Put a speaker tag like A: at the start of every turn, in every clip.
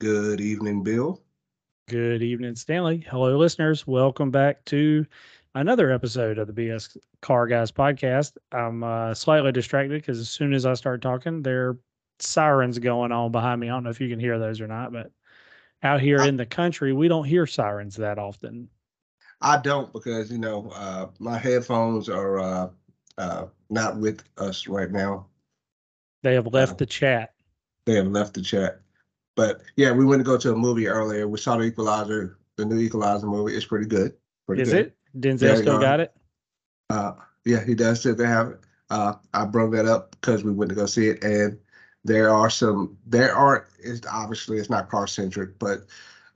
A: Good evening, Bill.
B: Good evening, Stanley. Hello, listeners. Welcome back to another episode of the BS Car Guys podcast. I'm uh, slightly distracted because as soon as I start talking, there are sirens going on behind me. I don't know if you can hear those or not, but out here
A: I-
B: in the country, we don't hear sirens that often.
A: I don't because you know uh, my headphones are uh, uh, not with us right now.
B: They have left
A: Wow.
B: the chat.
A: They have left the chat. But yeah, we went to go to a movie earlier. We saw the Equalizer, the new Equalizer movie. It's pretty good. Pretty
B: Is
A: good.
B: it? Denzel
A: Yeah,
B: still got it?
A: Uh, yeah, he does there have it. Uh, I brought that up because we went to go see it, and there are some. There are. It's obviously it's not car centric, but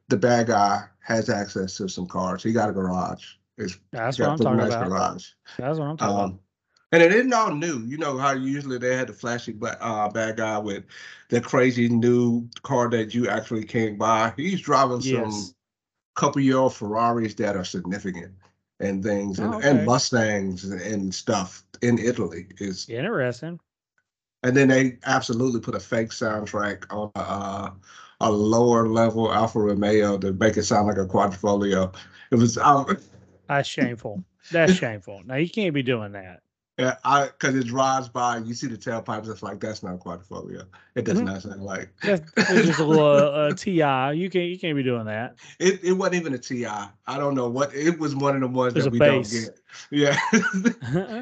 A: the bad guy has access to some cars. He got a garage. It's
B: That's what I'm talking
A: nice
B: about.
A: garage.
B: That's what I'm talking about.
A: And it isn't all new. You know how usually they had the flashy black uh, bad guy with the crazy new car that you actually can't buy. He's driving some couple year old Ferraris that are significant and things and,
B: Oh, okay.
A: and Mustangs and, and stuff in Italy is
B: Interesting.
A: and then they absolutely put a fake soundtrack on uh, a lower level Alfa Romeo to make it sound like a quadrifoglio. It was um,
B: That's shameful. That's shameful. Now you can't be doing that.
A: Yeah, I because it drives by, you see the tailpipes. It's like that's not quadrifoglio. It does
B: Mhm.
A: not sound like
B: That's it's just a little uh, TI. You can't you can't be doing that.
A: it. It wasn't even a Ti. I don't know what it was. One of the ones
B: There's
A: that we
B: bass.
A: don't get. Yeah,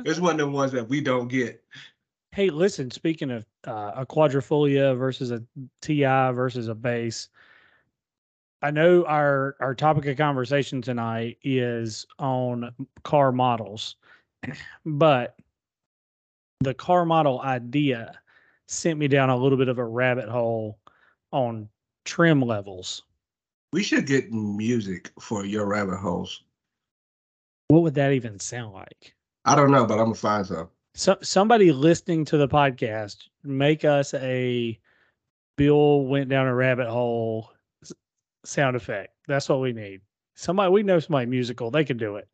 A: it's one of the ones that we don't get.
B: hey, listen. Speaking of uh, a quadrifoglio versus a TI versus a base, I know our our topic of conversation tonight is on car models, but the car model idea sent me down a little bit of a rabbit hole on trim levels.
A: We should get music for your rabbit holes.
B: What would that even sound like?
A: I don't know, but I'm gonna find some.
B: So somebody listening to the podcast, make us a Bill went down a rabbit hole sound effect. That's what we need. Somebody we know somebody musical, they can do it.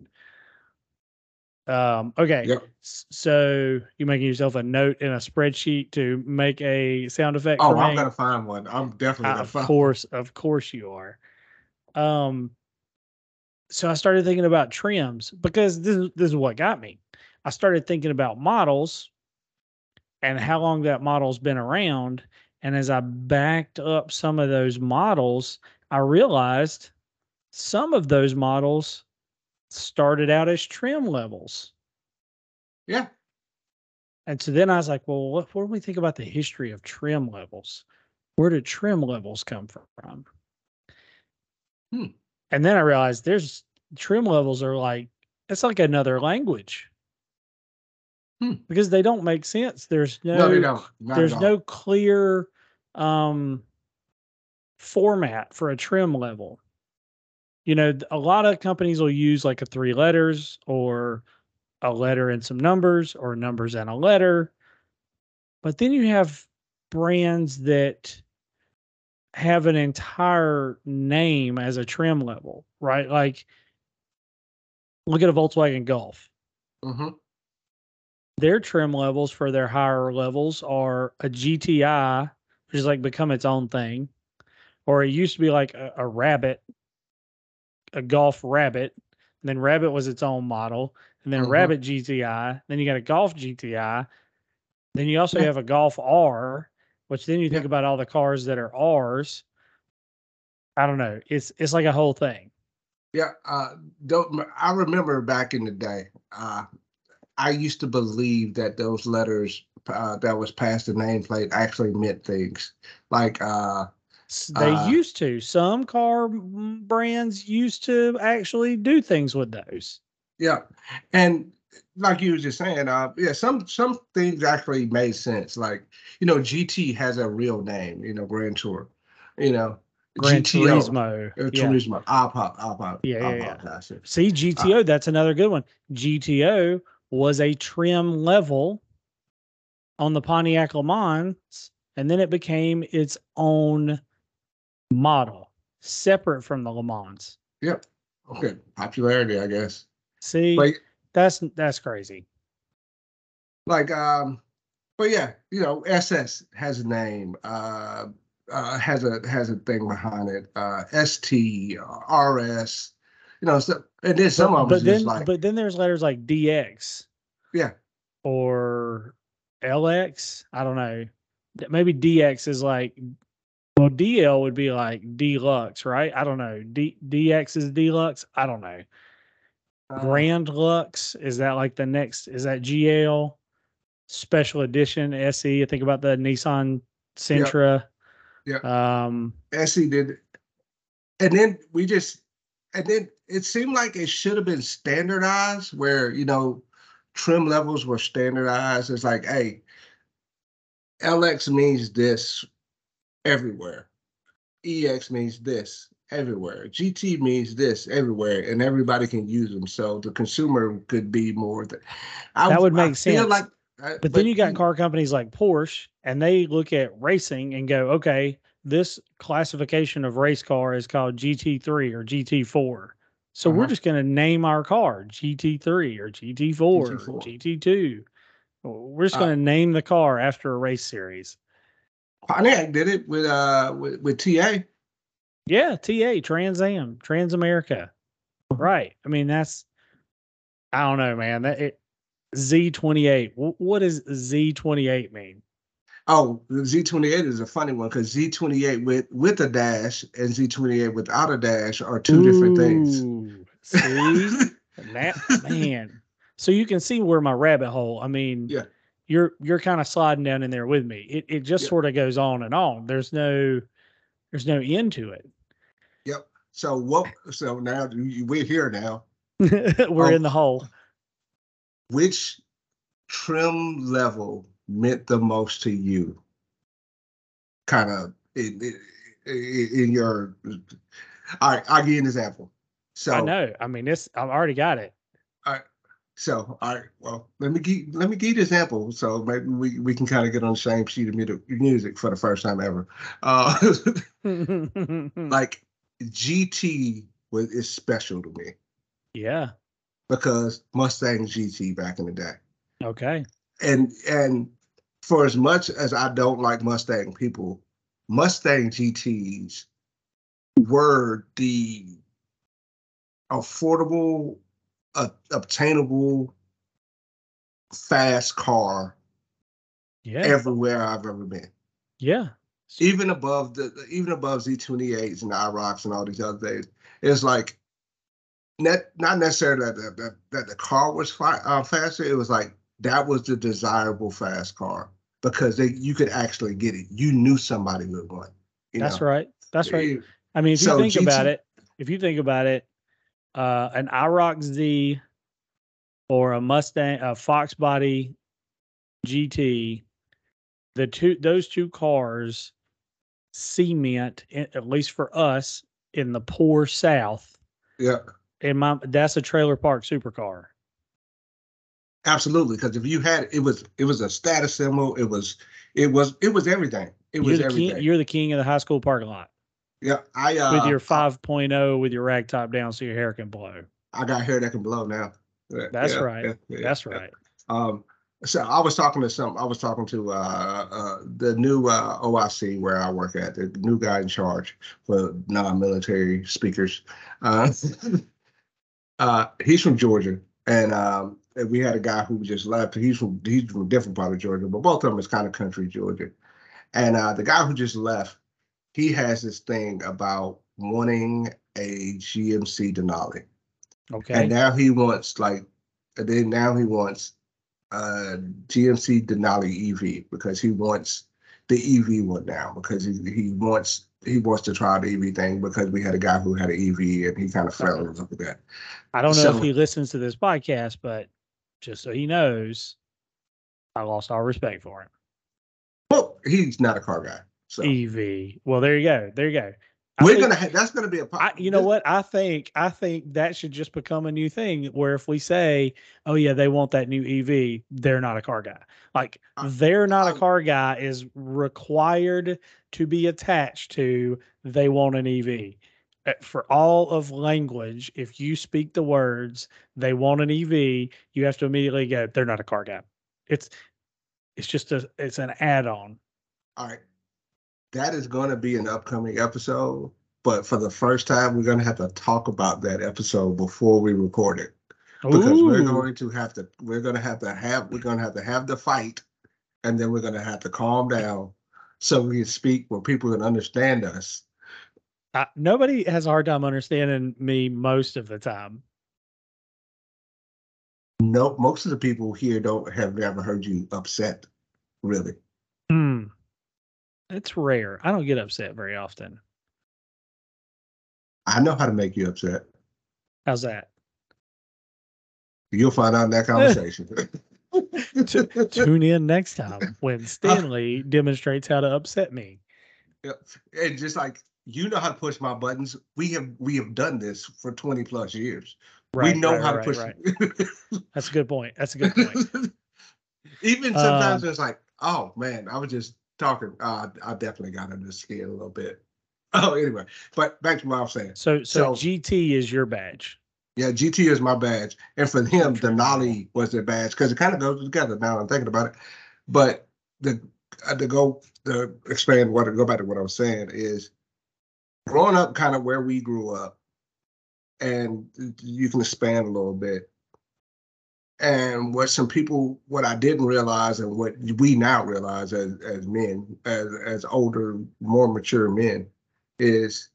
B: Um, okay.
A: Yep.
B: So you're making yourself a note in a spreadsheet to make a sound effect
A: Oh, I'm gonna find one. I'm definitely
B: Uh,
A: gonna
B: of
A: find.
B: course, of course you are. Um, so I started thinking about trims because this is this is what got me. I started thinking about models and how long that model's been around. And as I backed up some of those models, I realized some of those models started out as trim levels.
A: Yeah,
B: And so then I was like, well, what, what do we think about the history of trim levels? Where did trim levels come from?
A: Hmm.
B: And then I realized there's trim levels are like, it's like another language
A: Hmm.
B: because they don't make sense. There's no,
A: no,
B: there's no clear um, format for a trim level. You know, a lot of companies will use like a three letters or a letter and some numbers or numbers and a letter. But then you have brands that have an entire name as a trim level, right? Like look at a Volkswagen Golf
A: Mhm.
B: their trim levels for their higher levels are a GTI, which is like become its own thing, or it used to be like a, a rabbit, a golf rabbit. And then rabbit was its own model, and then
A: Mhm.
B: rabbit GTI. Then you got a golf GTI. Then you also
A: Yeah.
B: have a golf R, which then you think
A: Yeah.
B: about all the cars that are R's. I don't know. It's it's like a whole thing.
A: Yeah, uh, don't. I remember back in the day. Uh, I used to believe that those letters uh, that was past the nameplate actually meant things. Like, uh,
B: They
A: Uh,
B: used to. Some car brands used to actually do things with those.
A: yeah, and like you were just saying, uh, yeah, some some things actually made sense. Like, you know, GT has a real name. You know, Grand Tour. You know,
B: Gran
A: GTO,
B: Turismo.
A: uh,
B: yeah.
A: Turismo. I'll pop. I'll pop.
B: Yeah,
A: I'll
B: yeah, yeah. See, GTO, that's another good one. GTO was a trim level on the Pontiac Le Mans, and then it became its own model, separate from the Le Mans.
A: Yep. Okay. Popularity, I guess.
B: See,
A: Like,
B: that's that's crazy.
A: like um but yeah you know ss has a name uh uh, has a has a thing behind it. Uh, ST, RS, you know, so, and then some
B: but,
A: of them
B: but
A: just
B: then
A: like
B: but then there's letters like DX.
A: Yeah.
B: Or LX. I don't know. Maybe DX is like well, DL would be like deluxe, right? I don't know. D DX is deluxe. I don't know.
A: uh,
B: Grand Lux is that like the next? Is that GL special edition SE? I think about the Nissan Sentra.
A: Yep.
B: Um.
A: SE did, and then we just, and then it seemed like it should have been standardized, where you know, trim levels were standardized. It's like, hey, LX means this everywhere, EX means this everywhere, GT means this everywhere, and everybody can use them. So the consumer could be more. Th- I,
B: That would make
A: feel
B: sense.
A: Like, uh,
B: But then you got car companies like Porsche, and they look at racing and go, okay, this classification of race car is called GT3 or GT4. So we're
A: Uh-huh.
B: just going to name our car GT3 or GT4 or
A: GT4.
B: GT2. We're just
A: Uh,
B: going to name the car after a race series.
A: Pontiac did it with uh with, with TA.
B: Yeah, TA, Trans Am, Trans America. Right. I mean, that's, I don't know, man. That it, Z28. Wh- What does Z28 mean?
A: Oh, the Z28 is a funny one because Z28 with with a dash and Z28 without a dash are two different things.
B: See, that man. So you can see where my rabbit hole. I mean,
A: Yeah.
B: You're you're kind of sliding down in there with me. It it just
A: Yeah.
B: sort of goes on and on. There's no there's no end to it.
A: Yep. So what? So now we're here now.
B: We're
A: Oh.
B: in the um, hole.
A: Which trim level meant the most to you? Kind of in, in, in your. All right, I'll give you an example. So
B: I know. I mean, this I've already got it.
A: So, all right, well, let me give let me give you an example. So maybe we, we can kind of get on the same sheet of music for the first time ever. Uh, like GT was is special to me
B: yeah.
A: because Mustang GT back in the day,
B: Okay.
A: and and for as much as I don't like Mustang people, Mustang GTs were the affordable, uh, obtainable, fast car
B: Yeah.
A: everywhere I've ever been.
B: yeah.
A: Even above the even above Z28s and IROCs and all these other things. It's like not not necessarily that the, that, that the car was fi- uh, faster. It was like that was the desirable fast car because they you could actually get it. You knew somebody would. You
B: That's
A: know?
B: right. That's right. I mean, if you
A: So
B: think about it, if you think about it, uh, an IROC Z or a Mustang, a Fox Body GT, the two those two cars cement, at least for us in the poor South.
A: Yeah,
B: and my, that's a trailer park supercar.
A: absolutely. Because if you had it was it was a status symbol. It was it was it was everything. It
B: You're
A: was
B: the
A: everything.
B: king. You're the king of the high school parking lot
A: yeah, I uh,
B: with your
A: I-
B: 5.0 with your rag top down so your hair can blow.
A: I got hair that can blow now.
B: That's
A: yeah,
B: right.
A: yeah,
B: That's right.
A: Um, so I was talking to some. I was talking to uh, uh, the new uh, OIC where I work at, the new guy in charge for non-military speakers. Uh, uh, he's from Georgia, and um, and we had a guy who just left. He's from he's from a different part of Georgia, but both of them is kind of country Georgia. And uh, the guy who just left, he has this thing about wanting a GMC Denali.
B: Okay.
A: And now he wants like, and then now he wants uh GMC Denali EV because he wants the EV one now because he, he wants he wants to try the EV thing because we had a guy who had an EV and he kind of fell in love with that.
B: I don't know
A: So-
B: if he listens to this podcast, but just so he knows, I lost all respect for him.
A: Well, he's not a car guy, so
B: EV. Well, there you go. There you go. I
A: we're
B: think-
A: gonna ha- that's gonna be a po-
B: I, you know what? I think I think that should just become a new thing where if we say, "Oh yeah, they want that new EV," they're not a car guy. Like
A: I-
B: they're not a
A: I-
B: car guy is required to be attached to they want an EV. Uh, For all of language, if you speak the words they want an EV, you have to immediately go, they're not a car guy. It's it's just a it's an add-on.
A: All right. That is going to be an upcoming episode. But for the first time, we're going to have to talk about that episode before we record it because we're going to have to we're going to have to have we're going to have to have the fight, and then we're going to have to calm down so we can speak where people can understand us.
B: I, nobody has a hard time understanding me most of the time.
A: No, most of the people here don't have never heard you upset, really.
B: It's rare. I don't get upset very often.
A: I know how to make you upset.
B: How's that?
A: You'll find out in that conversation.
B: Tu- Tune in next time when Stanley demonstrates how to upset me.
A: Yep. And just like you know how to push my buttons, we have we have done this for 20 plus years.
B: Right,
A: we know
B: right,
A: how
B: right,
A: to push.
B: That's a good point. That's a good point.
A: Even sometimes
B: Um,
A: it's like, oh man, I was just talking. Uh, I definitely got under the skin a little bit. Oh, anyway, but back to what I was saying.
B: So, so,
A: So-
B: GT is your badge.
A: Yeah, GT is my badge, and for him. Denali was their badge because it kind of goes together. Now I'm thinking about it, but the uh, to go to expand what to go back to what I was saying is growing up kind of where we grew up, and you can expand a little bit. And what some people, what I didn't realize, and what we now realize as as men, as as older, more mature men, is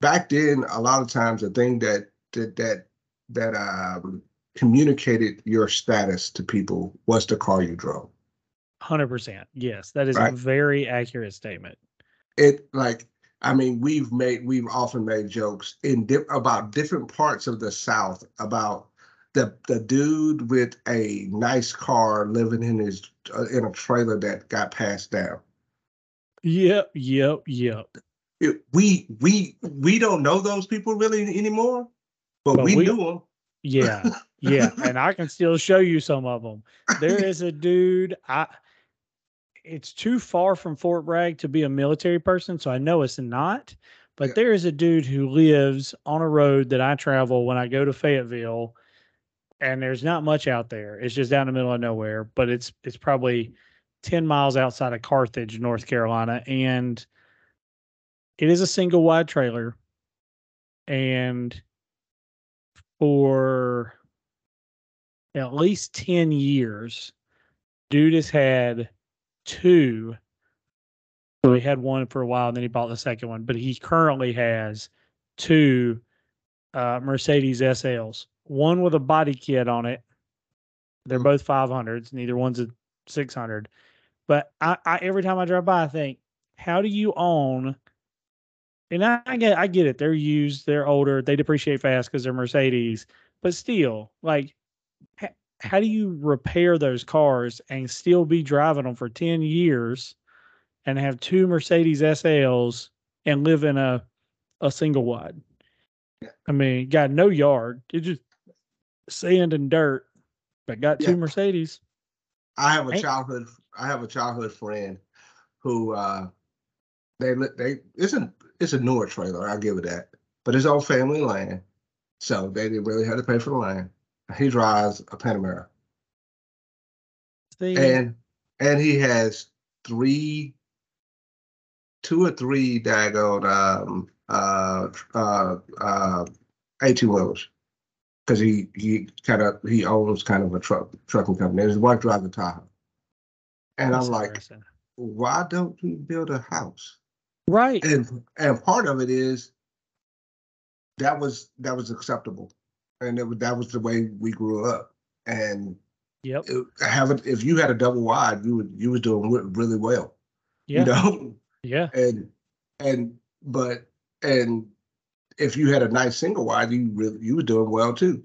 A: back then a lot of times the thing that that that that um communicated your status to people was the car you drove.
B: Hundred percent. Yes, that is a very accurate statement.
A: It like I mean we've made we've often made jokes in di- about different parts of the South about the the dude with a nice car living in his uh, in a trailer that got passed down.
B: Yep, yep, yep.
A: It- we we we don't know those people really anymore, but,
B: But
A: we,
B: we-
A: knew them.
B: Yeah, yeah, and I can still show you some of them. There is a dude. I. It's too far from Fort Bragg to be a military person, so I know it's not. But
A: Yeah.
B: there is a dude who lives on a road that I travel when I go to Fayetteville, and there's not much out there. It's just down the middle of nowhere, but it's it's probably ten miles outside of Carthage, North Carolina, and it is a single wide trailer, and for at least 10 years, dude has had two. So he had one for a while and then he bought the second one, but he currently has two uh, Mercedes SLs, one with a body kit on it. They're
A: Mm.
B: both 500s, neither one's a 600. But I, I every time I drive by, I think, how do you own? And I, I get, I get it. They're used, they're older, they depreciate fast because they're Mercedes. But still, like, h- how do you repair those cars and still be driving them for 10 years and have two Mercedes SLs and live in a, a single wide? I mean, got no yard. It just sand and dirt, but got two
A: Yeah.
B: Mercedes.
A: I have a
B: Ain't-
A: childhood. I have a childhood friend who uh, they they isn't it's a newer trailer. I'll give it that, but it's on family land, so they didn't really have to pay for the land. He drives a Panamera,
B: See,
A: and and he has three, two or three daggone um uh uh uh eighteen wheelers. Because he he kind of he owns kind of a truck trucking company. His wife drives a Tahoe, and
B: that's
A: I'm like, why don't you build a house?
B: right.
A: And and part of it is that was that was acceptable, and it was, that was the way we grew up. And
B: Yep.
A: it, having if you had a double wide, you would you was doing really well,
B: Yeah.
A: you know.
B: Yeah.
A: And and but and if you had a nice single wide, you really you were doing well too.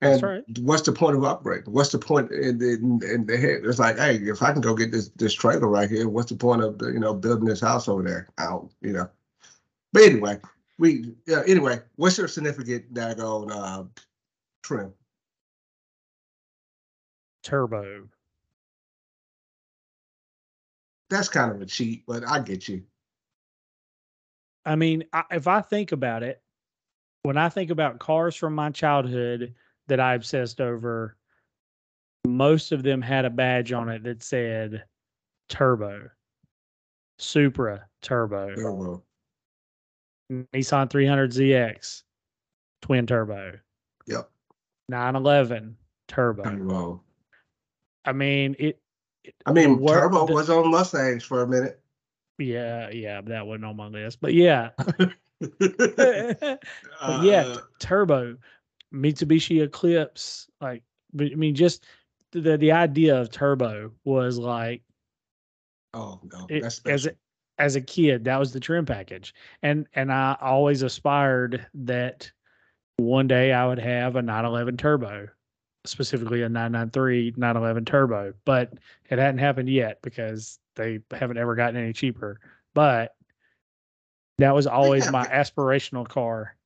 A: And
B: That's right.
A: what's the point of upgrading? What's the point in, in, in the head? It's like, hey, if I can go get this this trailer right here, what's the point of you know building this house over there? I don't, you know. But anyway, we yeah. Anyway, what's your significant daggone uh, trim?
B: Turbo.
A: That's kind of a cheat, but I get you.
B: I mean, I, if I think about it, when I think about cars from my childhood that I obsessed over, most of them had a badge on it that said turbo. Supra turbo,
A: Turbo.
B: Nissan 300ZX twin turbo,
A: Yep.
B: 911 turbo.
A: Turbo.
B: I mean, it. it-
A: I mean,
B: wor-
A: Turbo
B: the-
A: was on Mustangs for a minute.
B: Yeah, yeah, that wasn't on my list, but yeah,
A: Uh,
B: yeah, turbo, Mitsubishi Eclipse, like, I mean, just the the idea of turbo was like
A: oh no,
B: it, as a, as a kid, that was the trim package, and and I always aspired that one day I would have a 911 turbo, specifically a 993 911 turbo, but it hadn't happened yet because they haven't ever gotten any cheaper. But that was always
A: have
B: my aspirational car.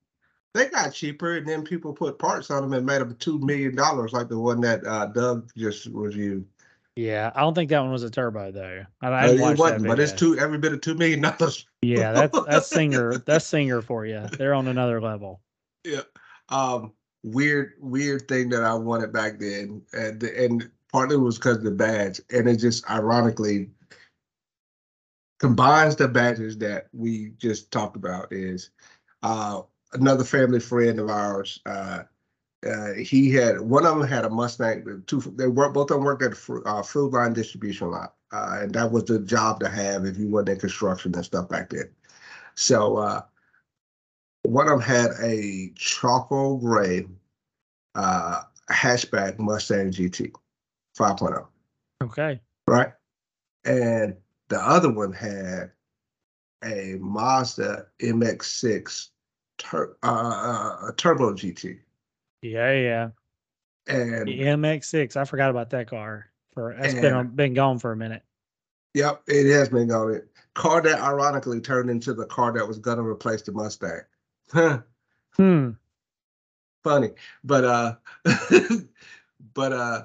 A: They got cheaper, and then people put parts on them and made them two million dollars, like the one that uh, Doug just reviewed.
B: Yeah, I don't think that one was a turbo though. I, I
A: it wasn't, but it's two every bit of two million dollars.
B: Yeah, that's that's Singer. That's Singer for you. They're on another level.
A: Yeah. Um, weird, weird thing that I wanted back then, and and partly was because the badge, and it just ironically combines the badges that we just talked about. Is uh, another family friend of ours. Uh, uh, he had one of them had a Mustang. Two they worked both of them worked at a uh, Food Lion distribution lot, uh, and that was the job to have if you went in construction and stuff back then. So. Uh, one of them had a charcoal gray uh, hatchback Mustang GT 5.0,
B: Okay.
A: right? And the other one had a Mazda MX6 tur- uh, uh, turbo GT.
B: Yeah, yeah.
A: And
B: The MX6. I forgot about that car. For that's been been gone for a minute.
A: yep, it has been gone. Car that ironically turned into the car that was going to replace the Mustang. Huh.
B: Hmm.
A: funny but uh but uh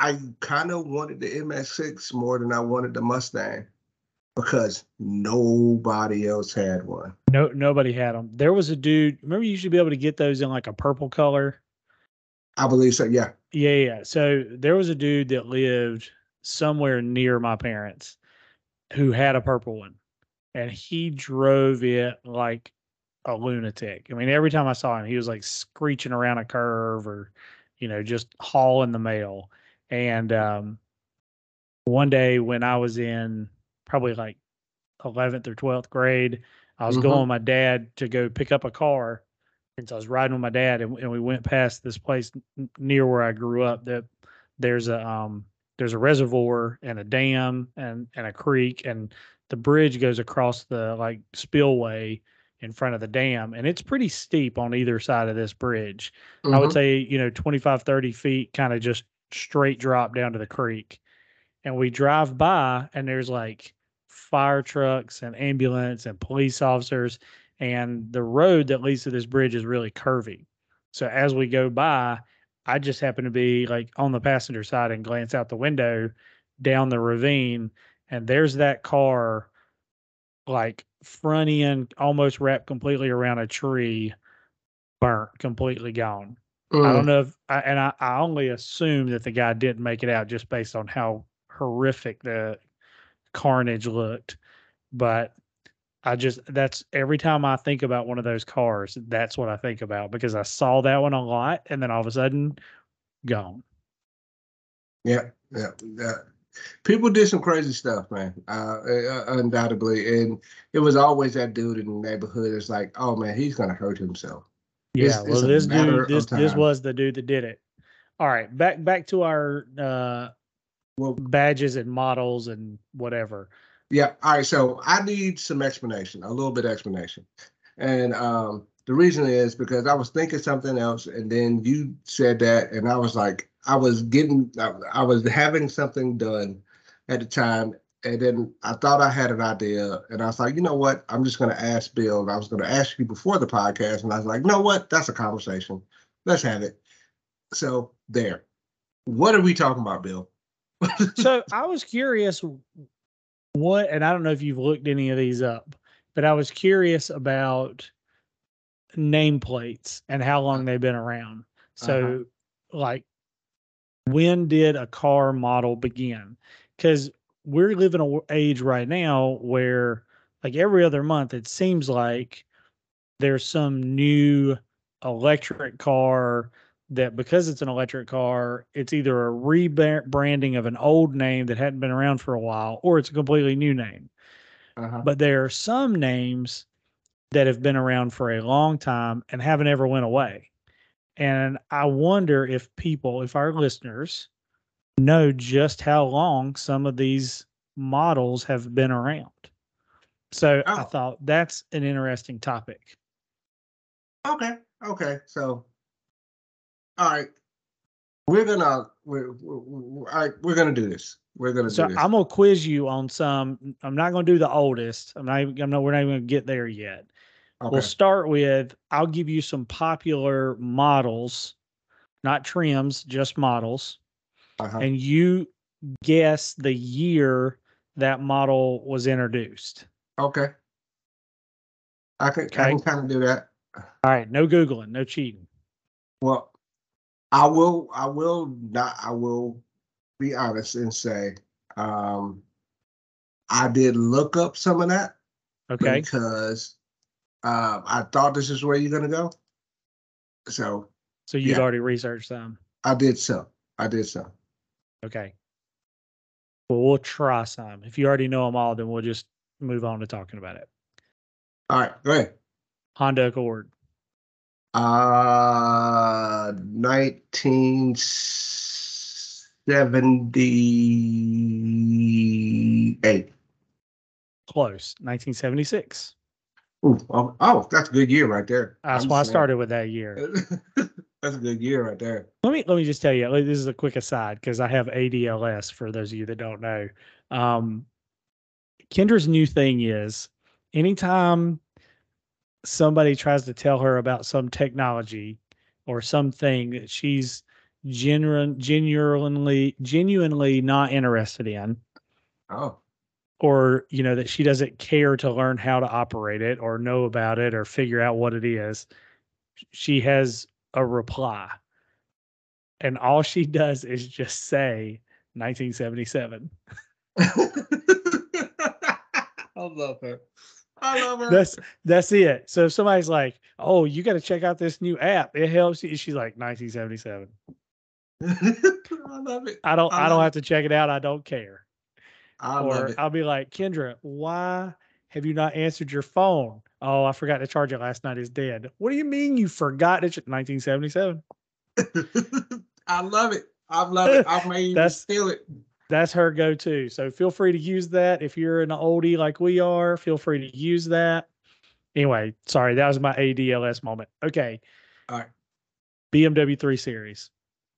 A: i kind of wanted the mx6 more than i wanted the mustang because nobody else had one
B: No, nobody had them. There was a dude. Remember, you used to be able to get those in like a purple color.
A: i believe so yeah
B: Yeah, yeah. So there was a dude that lived somewhere near my parents who had a purple one, and he drove it like a lunatic. I mean, every time I saw him, he was like screeching around a curve or, you know, just hauling the mail. And um, one day when I was in probably like 11th or 12th grade, I was
A: Mhm.
B: going with my dad to go pick up a car. And so I was riding with my dad, and, and we went past this place near where I grew up. That there's a um there's a reservoir and a dam and and a creek, and the bridge goes across the like spillway in front of the dam, and it's pretty steep on either side of this bridge. I would
A: Mhm.
B: say, you know, 25, 30 feet, kind of just straight drop down to the creek. And we drive by, and there's like fire trucks and ambulance and police officers. And the road that leads to this bridge is really curvy. So as we go by, I just happen to be like on the passenger side and glance out the window down the ravine. And there's that car, like front end almost wrapped completely around a tree, burnt, completely gone. I
A: Mm.
B: don't know if, I, and I, I only assume that the guy didn't make it out just based on how horrific the carnage looked. But I just, that's every time I think about one of those cars, that's what I think about because I saw that one a lot and then all of a sudden, gone.
A: yeah yeah yeah people did some crazy stuff man uh undoubtedly and it was always that dude in the neighborhood it's like oh man he's gonna hurt himself
B: Yeah.
A: It's-
B: well,
A: it's
B: this dude, this, this was the dude that did it. All right. Back, back to our, uh,
A: well
B: badges and models and whatever.
A: Yeah. All right. So I need some explanation, a little bit of explanation. And um, the reason is because I was thinking something else, and then you said that, and I was like, I was getting, I, I was having something done at the time, and then I thought I had an idea, and I was like, you know what? I'm just going to ask Bill. And I was going to ask you before the podcast, and I was like, you know what? That's a conversation. Let's have it. So there. What are we talking about, Bill?
B: so I was curious what, and I don't know if you've looked any of these up, but I was curious about nameplates and how long they've been around. So,
A: Uh-huh.
B: like, when did a car model begin? Because we're living a w- age right now where like every other month it seems like there's some new electric car that because it's an electric car, it's either a rebranding of an old name that hadn't been around for a while or it's a completely new name.
A: Uh-huh.
B: But there are some names that have been around for a long time and haven't ever went away. And I wonder if people, if our listeners know just how long some of these models have been around. So I
A: Oh.
B: thought that's an interesting topic.
A: Okay. Okay. So, all right, we're gonna we're, we're, all right. We're gonna do this. We're gonna
B: So
A: do this.
B: I'm gonna quiz you on some. I'm not gonna do the oldest. I'm not. even- I'm not. We're not even gonna get there yet.
A: okay.
B: We'll start with. I'll give you some popular models, not trims, just models,
A: uh-huh.
B: and you guess the year that model was introduced.
A: Okay. I can I can kind of do that.
B: All right, no googling, no cheating.
A: Well, I will I will not I will be honest and say um I did look up some of that
B: Okay,
A: because um I thought this is where you're gonna go. So
B: so you'd
A: yeah.
B: already researched them.
A: I did so. I did so.
B: Okay. Well, we'll try some. If you already know them all, then we'll just move on to talking about it.
A: All right, go ahead.
B: Honda Accord.
A: Uh, 1978.
B: Close. 1976.
A: Ooh, oh, oh, that's a good year right there.
B: That's
A: I'm
B: why I started with that year.
A: that's a good year right there.
B: Let me let me just tell you. like, This is a quick aside because I have ADLS. For those of you that don't know, um, Kendra's new thing is anytime somebody tries to tell her about some technology or something that she's genuine, genuinely, genuinely not interested in,
A: Oh,
B: or you know that she doesn't care to learn how to operate it or know about it or figure out what it is she has a reply and all she does is just say 1977
A: I love her. I love her.
B: that's that's it so if somebody's like oh you got to check out this new app it helps you she's like 1977
A: I love it.
B: i don't
A: I
B: i don't
A: love
B: have to check it out i don't care
A: I love
B: or
A: it.
B: I'll be like, Kendra, why have you not answered your phone? Oh, I forgot to charge it last night. It's dead. What do you mean you forgot it? 1977.
A: I love it. I love it. I may even
B: That's-
A: steal it.
B: That's her go to. So feel free to use that. If you're an oldie like we are, feel free to use that. Anyway, sorry, that was my ADLS moment. Okay.
A: All right.
B: BMW 3 Series.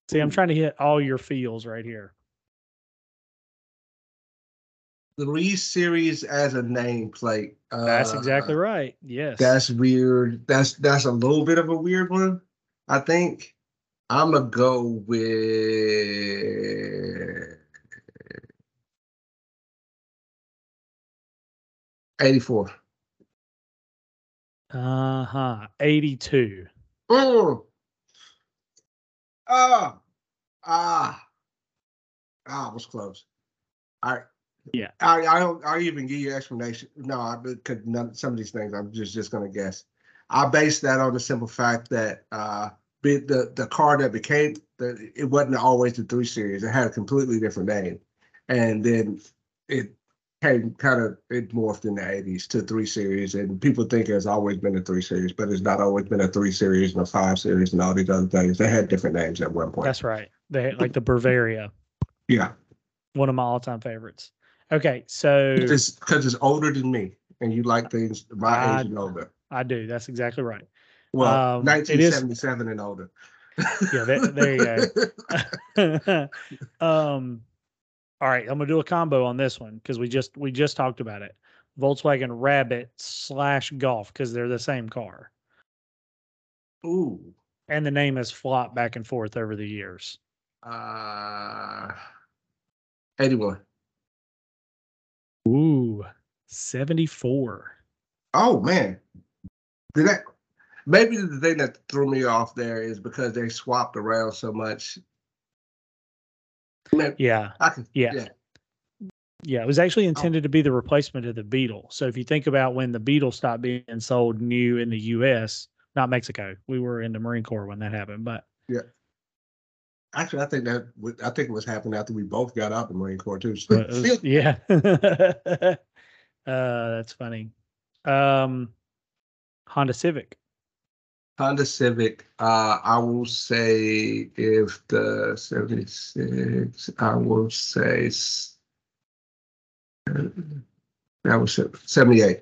B: See, I'm trying to hit all your feels right here.
A: Three series as a nameplate.
B: That's
A: Uh,
B: exactly right. Yes.
A: That's weird. That's that's a little bit of a weird one. I think I'm gonna go with eighty-four.
B: uh huh. 82.
A: Mm. Ah, ah, ah, was close. All right.
B: Yeah.
A: I I don't I'll even give you explanation. No, I because some of these things I'm just just gonna guess. I base that on the simple fact that uh the the car that became the it wasn't always the three series. It had a completely different name, and then it came kind of it morphed in the 80s to three series, and people think it's always been a three series, but it's not always been a three series and a five series and all these other things. They had different names at one point.
B: That's right. They like the Bavaria,
A: yeah,
B: one of my all time favorites. Okay. So
A: it's because it's older than me, and you like things my
B: I-
A: age and older.
B: I do. That's exactly right.
A: Well,
B: Um, it is-
A: 1977 and older.
B: Yeah, there- there you go. um, all right, I'm gonna do a combo on this one because we just we just talked about it. Volkswagen Rabbit slash Golf because they're the same car,
A: Ooh,
B: and the name has flopped back and forth over the years.
A: uh, 81.
B: Ooh, 74.
A: Oh man, did that? Maybe the thing that threw me off there is because they swapped around so much. Man,
B: Yeah,
A: I can,
B: Yeah.
A: yeah.
B: Yeah, it was actually oh. intended to be the replacement of the Beetle. So if you think about when the Beetle stopped being sold new in the U.S., not Mexico, we were in the Marine Corps when that happened. But
A: Actually, I think that w- I think it was happening after we both got out the Marine Corps too. So
B: uh, was- yeah, uh, that's funny. Um, Honda Civic.
A: Honda Civic, uh, I will say if the seventy-six, I will say that was seventy-eight.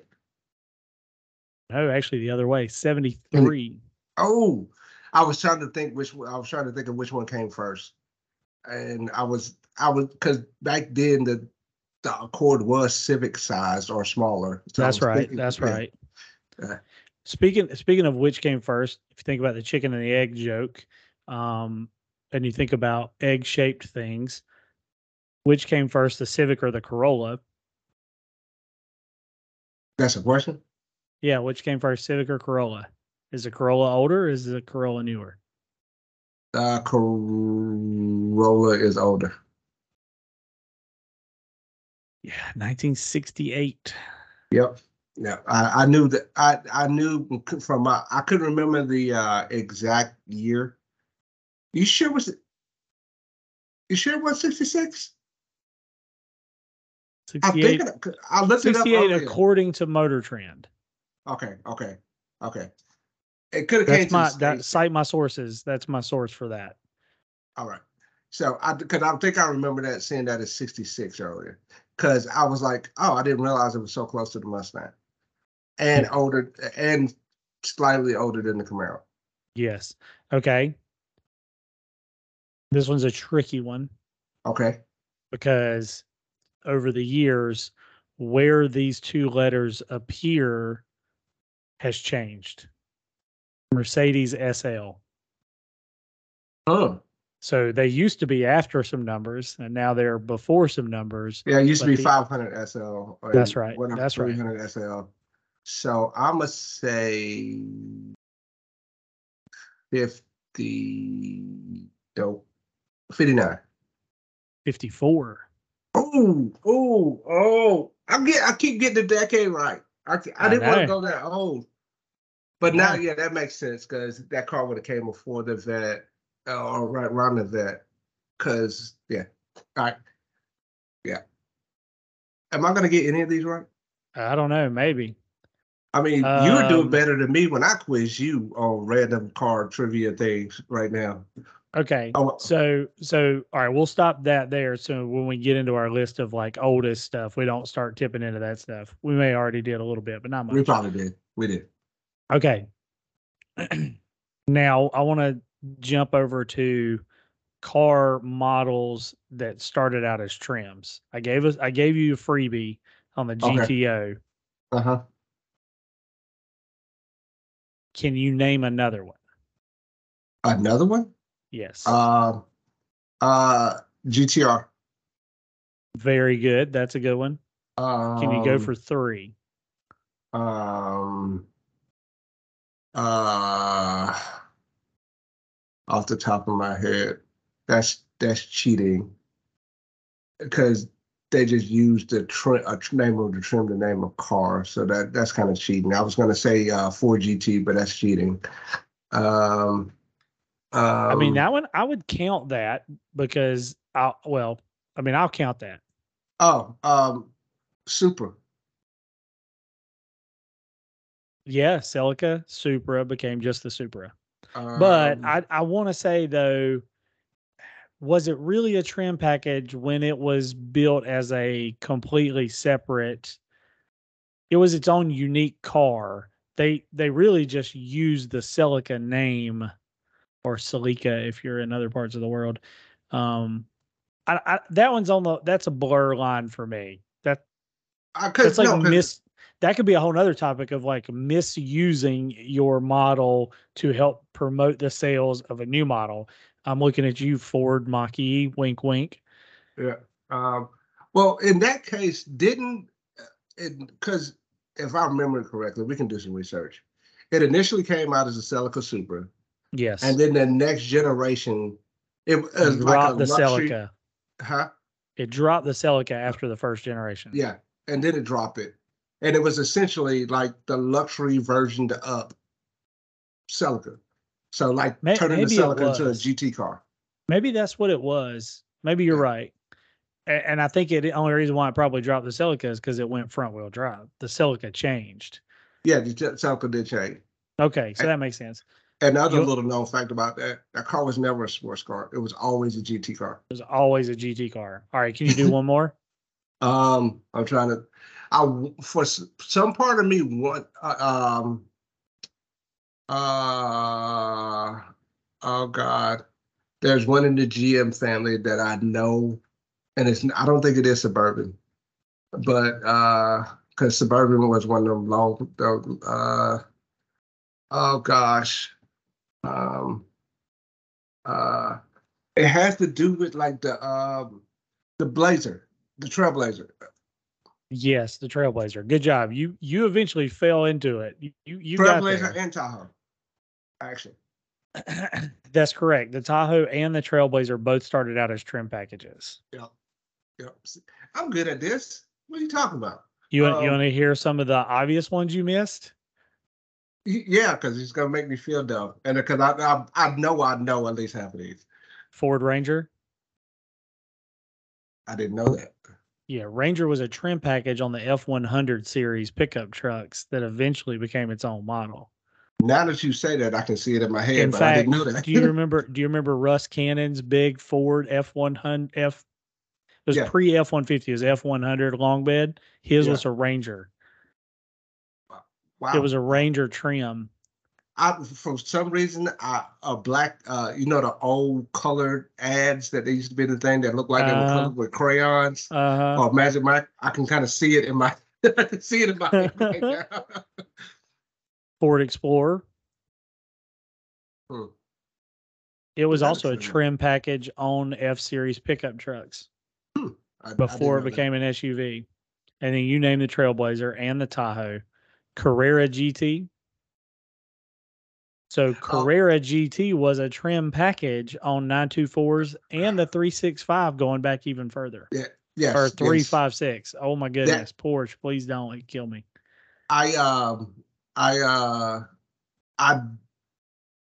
B: No, actually the other way. Seventy three.
A: Oh, I was trying to think which I was trying to think of which one came first, and I was I was because back then the the Accord was Civic sized or smaller. So
B: That's right.
A: thinking-
B: That's
A: yeah.
B: right.
A: Yeah.
B: Speaking speaking of which came first, if you think about the chicken and the egg joke, um, and you think about egg shaped things, which came first, the Civic or the Corolla?
A: That's a question.
B: Yeah, which came first, Civic or Corolla? Is the Corolla older? Or is the Corolla newer?
A: Uh, Corolla is older.
B: Yeah, 1968.
A: Yep. Yeah, I, I knew that. I I knew from my. I couldn't remember the uh, exact year. You sure was it? You sure it was sixty six? I
B: 68,
A: think it, I looked it up.
B: 68
A: earlier.
B: according to Motor Trend.
A: Okay, okay, okay. It could have came
B: my that cite my sources. That's my source for that.
A: All right. So I because I think I remember that seeing that as 66 earlier. Cause I was like, oh, I didn't realize it was so close to the Mustang. And hmm. older and slightly older than the Camaro.
B: Yes. Okay. This one's a tricky one
A: Okay.
B: because over the years, where these two letters appear has changed. Mercedes SL.
A: Oh.
B: So they used to be after some numbers and now they're before some numbers.
A: Yeah, it used to be
B: the-
A: 500 SL.
B: That's right, that's right.
A: 300 SL. So I'm gonna say 50, no, 59.
B: 54.
A: Oh, oh, oh! I get, I keep getting the decade right. I, I
B: I
A: didn't want to go that old, but now,
B: Yeah.
A: that makes sense because that car would have came before the Vette, uh, or right around the Vette. Because yeah, all right, yeah. Am I gonna get any of these right?
B: I don't know, maybe.
A: I mean, you're doing
B: Um,
A: better than me when I quiz you on random car trivia things right now.
B: Okay.
A: Oh,
B: So so all right, we'll stop that there. So when we get into our list of like oldest stuff, we don't start tipping into that stuff. We may already did a little bit, but not much.
A: we probably did. We did.
B: Okay. now I want to jump over to car models that started out as trims. I gave us I gave you a freebie on the
A: Okay.
B: GTO.
A: Uh huh.
B: Can you name another one?
A: Another one.
B: Yes.
A: Um. Uh. GTR.
B: Very good. That's a good one.
A: Um,
B: Can you go for three?
A: um uh off the top of my head that's that's cheating. Because they just used the trim a name of the trim to name a car so that that's kind of cheating. I was going to say uh 4gt but that's cheating. Um
B: I mean,
A: um,
B: that one I would count that because I well, I mean, I'll count that.
A: oh um Supra
B: Yeah, Celica Supra became just the Supra. But
A: um,
B: I I want to say though, was it really a trim package when it was built as a completely separate? It was its own unique car. They they really just used the Celica name, or Celica if you're in other parts of the world. Um, I, I that one's on the that's a blur line for me. That
A: I could,
B: that's like
A: no, 'cause-
B: mis that could be a whole nother topic of like misusing your model to help promote the sales of a new model. I'm looking at you, Ford Mach E, wink wink.
A: Yeah. Um, well, in that case, didn't it because if I remember correctly, we can do some research. It initially came out as a Celica Supra,
B: Yes.
A: and then the next generation, it was like a
B: the
A: luxury,
B: Celica.
A: huh?
B: It dropped the Celica after the first generation.
A: Yeah, and then it dropped it, and it was essentially like the luxury version to up Celica. So like
B: May-
A: turning the
B: maybe it
A: Celica into a. GT car.
B: Maybe that's what it was. Maybe you're
A: Yeah.
B: right. And I think it, the only reason why I probably dropped the Celica is because it went front wheel drive. The Celica changed.
A: Yeah, the Celica did change.
B: Okay, so
A: And-
B: that makes sense.
A: Another
B: You-
A: little known fact about that: that car was never a sports car. It was always a GT car.
B: It was always a GT car. All right, can you do one more?
A: Um, I'm trying to. I for some part of me want. Uh, um. Uh. Oh God, there's one in the GM family that I know, and it's. I don't think it is suburban, but uh, because suburban was one of them long. Uh. Oh gosh. Um. Uh. It has to do with like the um, the Blazer, the Trailblazer.
B: Yes, the Trailblazer. Good job. You you eventually fell into it. You you, you got
A: Trailblazer and Tahoe. Actually,
B: That's correct. The Tahoe and the Trailblazer both started out as trim packages.
A: yep, yep. I'm good at this. What are you talking about?
B: You want you
A: Um,
B: want to hear some of the obvious ones you missed?
A: Yeah, because it's gonna make me feel dumb, and because I, I I know I know at least half of these.
B: Ford Ranger.
A: I didn't know that.
B: Yeah, Ranger was a trim package on the F100 series pickup trucks that eventually became its own model.
A: Now that you say that, I can see it in my head,
B: In
A: but I didn't
B: fact,
A: know that.
B: Do you remember? Do you remember Russ Cannon's big Ford F100 F? It was
A: Yeah.
B: pre F150. It was F100 long bed. His
A: Yeah.
B: was a Ranger.
A: wow.
B: It was a Ranger trim.
A: I for some reason I a black uh you know the old colored ads that they used to be the thing that looked like they were
B: Uh-huh.
A: colored with crayons
B: Uh,
A: or Magic Mike. I can kind of see it in my I see it in my head right now.
B: Ford Explorer.
A: Hmm.
B: It was also a trim package on F series pickup trucks
A: I- I
B: before it
A: know that.
B: became an SUV. And then you name the Trailblazer and the Tahoe. Carrera GT. So Carrera GT was a trim package on 924s and the 365 going back even further. Yeah.
A: Yes,
B: or
A: yes.
B: 356. Oh my goodness. Porsche, please don't kill me.
A: I um I uh I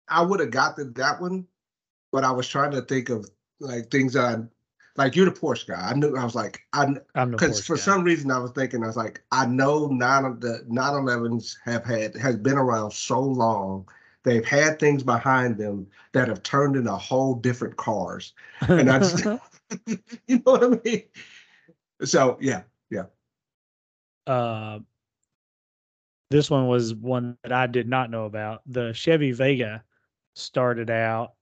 A: I would have got the, that one, but I was trying to think of like things that I like you're the Porsche guy. I knew I was like I because for
B: guy.
A: some reason I was thinking I was like I know nine of the 911s have had has been around so long. They've had things behind them that have turned into whole different cars. And I just you know what I mean? So yeah, yeah.
B: uh, this one was one that I did not know about. The Chevy Vega started out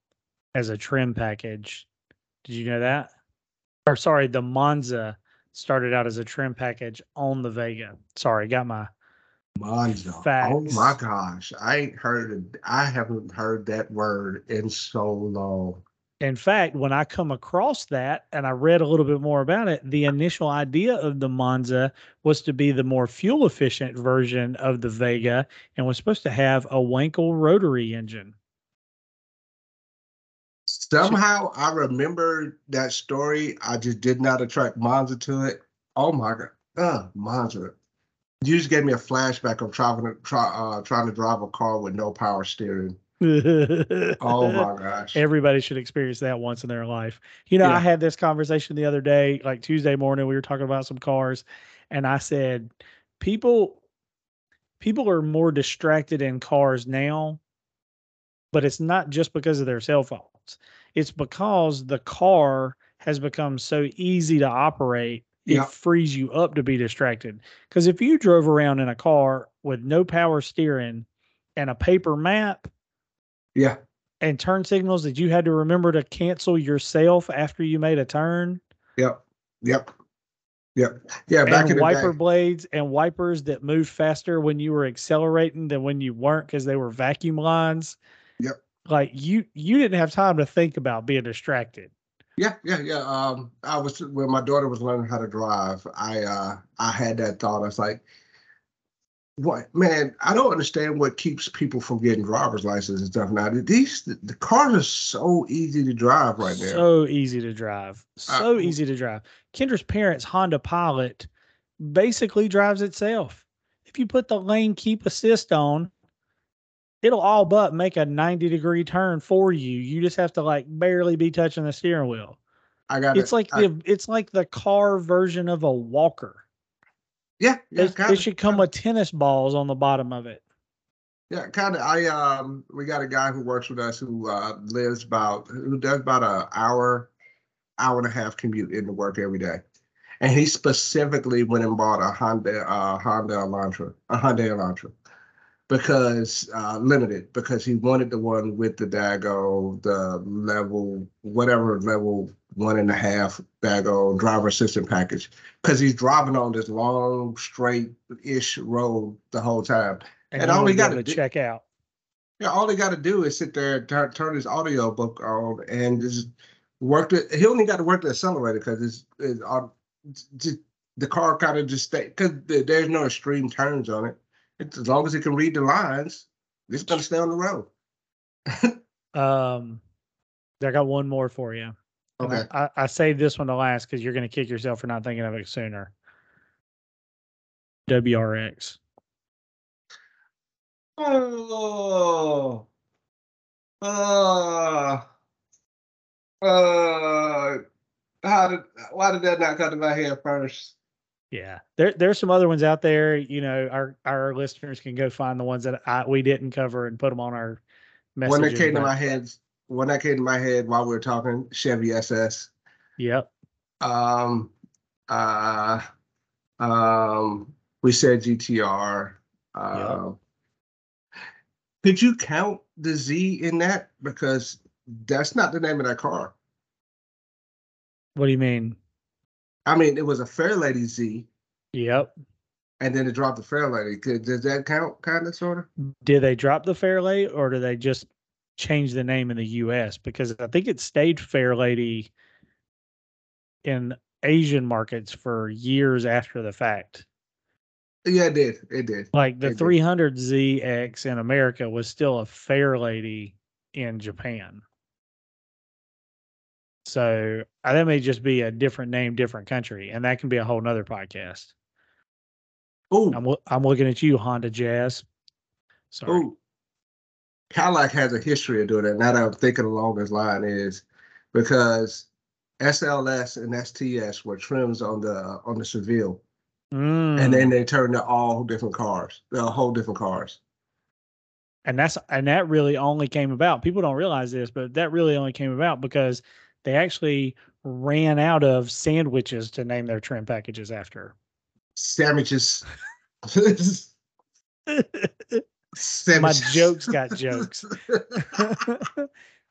B: as a trim package. Did you know that? Or sorry, the Monza started out as a trim package on the Vega. Sorry, got my
A: Monza. Oh my gosh. I ain't heard it. I haven't heard that word in so long.
B: in fact, when I come across that and I read a little bit more about it, the initial idea of the Monza was to be the more fuel efficient version of the Vega and was supposed to have a Wankel rotary engine.
A: Somehow I remember that story. I just did not attract Monza to it. Oh my god. Uh, Monza. You just gave me a flashback of trying to try uh trying to drive a car with no power steering. Oh my gosh.
B: Everybody should experience that once in their life. You know,
A: Yeah.
B: I had this conversation the other day, like Tuesday morning, we were talking about some cars, and I said, people people are more distracted in cars now, but it's not just because of their cell phones. It's because the car has become so easy to operate. It
A: Yeah.
B: frees you up to be distracted. Because if you drove around in a car with no power steering and a paper map,
A: Yeah.
B: and turn signals that you had to remember to cancel yourself after you made a turn
A: Yep. Yep. Yep. Yeah. Back
B: and
A: in
B: wiper
A: day.
B: blades and wipers that moved faster when you were accelerating than when you weren't because they were vacuum lines
A: Yep.
B: like you you didn't have time to think about being distracted
A: Yeah, yeah, yeah. Um, I was when my daughter was learning how to drive. I uh, I had that thought. I was like, what man, I don't understand what keeps people from getting driver's license and stuff now. These the, the cars are so easy to drive right now.
B: So easy to drive.
A: Uh,
B: So easy to drive. Kendra's parents' Honda Pilot basically drives itself. If you put the lane keep assist on, it'll all but make a 90 degree turn for you. You just have to like barely be touching the steering wheel.
A: I got
B: It's like
A: I,
B: the it's like the car version of a walker.
A: yeah, yeah,
B: It,
A: kinda,
B: it should come with tennis balls on the bottom of it.
A: yeah, kind of. I um, we got a guy who works with us who uh lives about who does about a hour, hour and a half commute into work every day, and he specifically went and bought a Honda uh Honda Elantra, a Honda Elantra, because uh limited because he wanted the one with the Dago, the level whatever level one and a half Dago driver assistant package because he's driving on this long straight ish road the whole time.
B: And,
A: And all
B: be able
A: gotta do-
B: check out.
A: Yeah, all he got to do is sit there, turn, turn his audio book on, and just work the. He only got to work the accelerator because it's, it's on. Just, the car kind of just stay because there's no extreme turns on it. It's, as long as it can read the lines, it's gonna stay on the road.
B: Um, I got one more for you. I-
A: Okay.
B: I, I saved this one to last because you're going to kick yourself for not thinking of it sooner. WRX.
A: Oh. Uh. Uh. How did? Why did that not come to my head first?
B: Yeah, there there's some other ones out there. You know, our our listeners can go find the ones that I, we didn't cover and put them on our messages.
A: One that came to my head. One that came to my head while we were talking Chevy SS.
B: Yep.
A: Um. Uh. Um. We said GTR. Um. Could you count the Z in that because that's not the name of that car?
B: What do you mean?
A: I mean, it was a Fairlady Z,
B: Yep.
A: and then it dropped the Fairlady. Could does that count? Kind of, sort of.
B: Did they drop the Fairlady, or did they just change the name in the U.S. Because I think it stayed Fairlady in Asian markets for years after the fact.
A: Yeah, it did. It did.
B: Like the
A: It
B: 300ZX in America was still a Fairlady in Japan. So uh, that may just be a different name, different country, and that can be a whole nother podcast.
A: Oh,
B: I'm I'm looking at you, Honda Jazz. Sorry.
A: oh. Cadillac has a history of doing that. Now that I'm thinking along this line is because SLS and STS were trims on the on the Seville,
B: Mm.
A: and then they turned to all different cars, the whole different cars.
B: and that's and that really only came about. People don't realize this, but that really only came about because they actually ran out of sandwiches to name their trim packages after.
A: Sandwiches.
B: My jokes got jokes.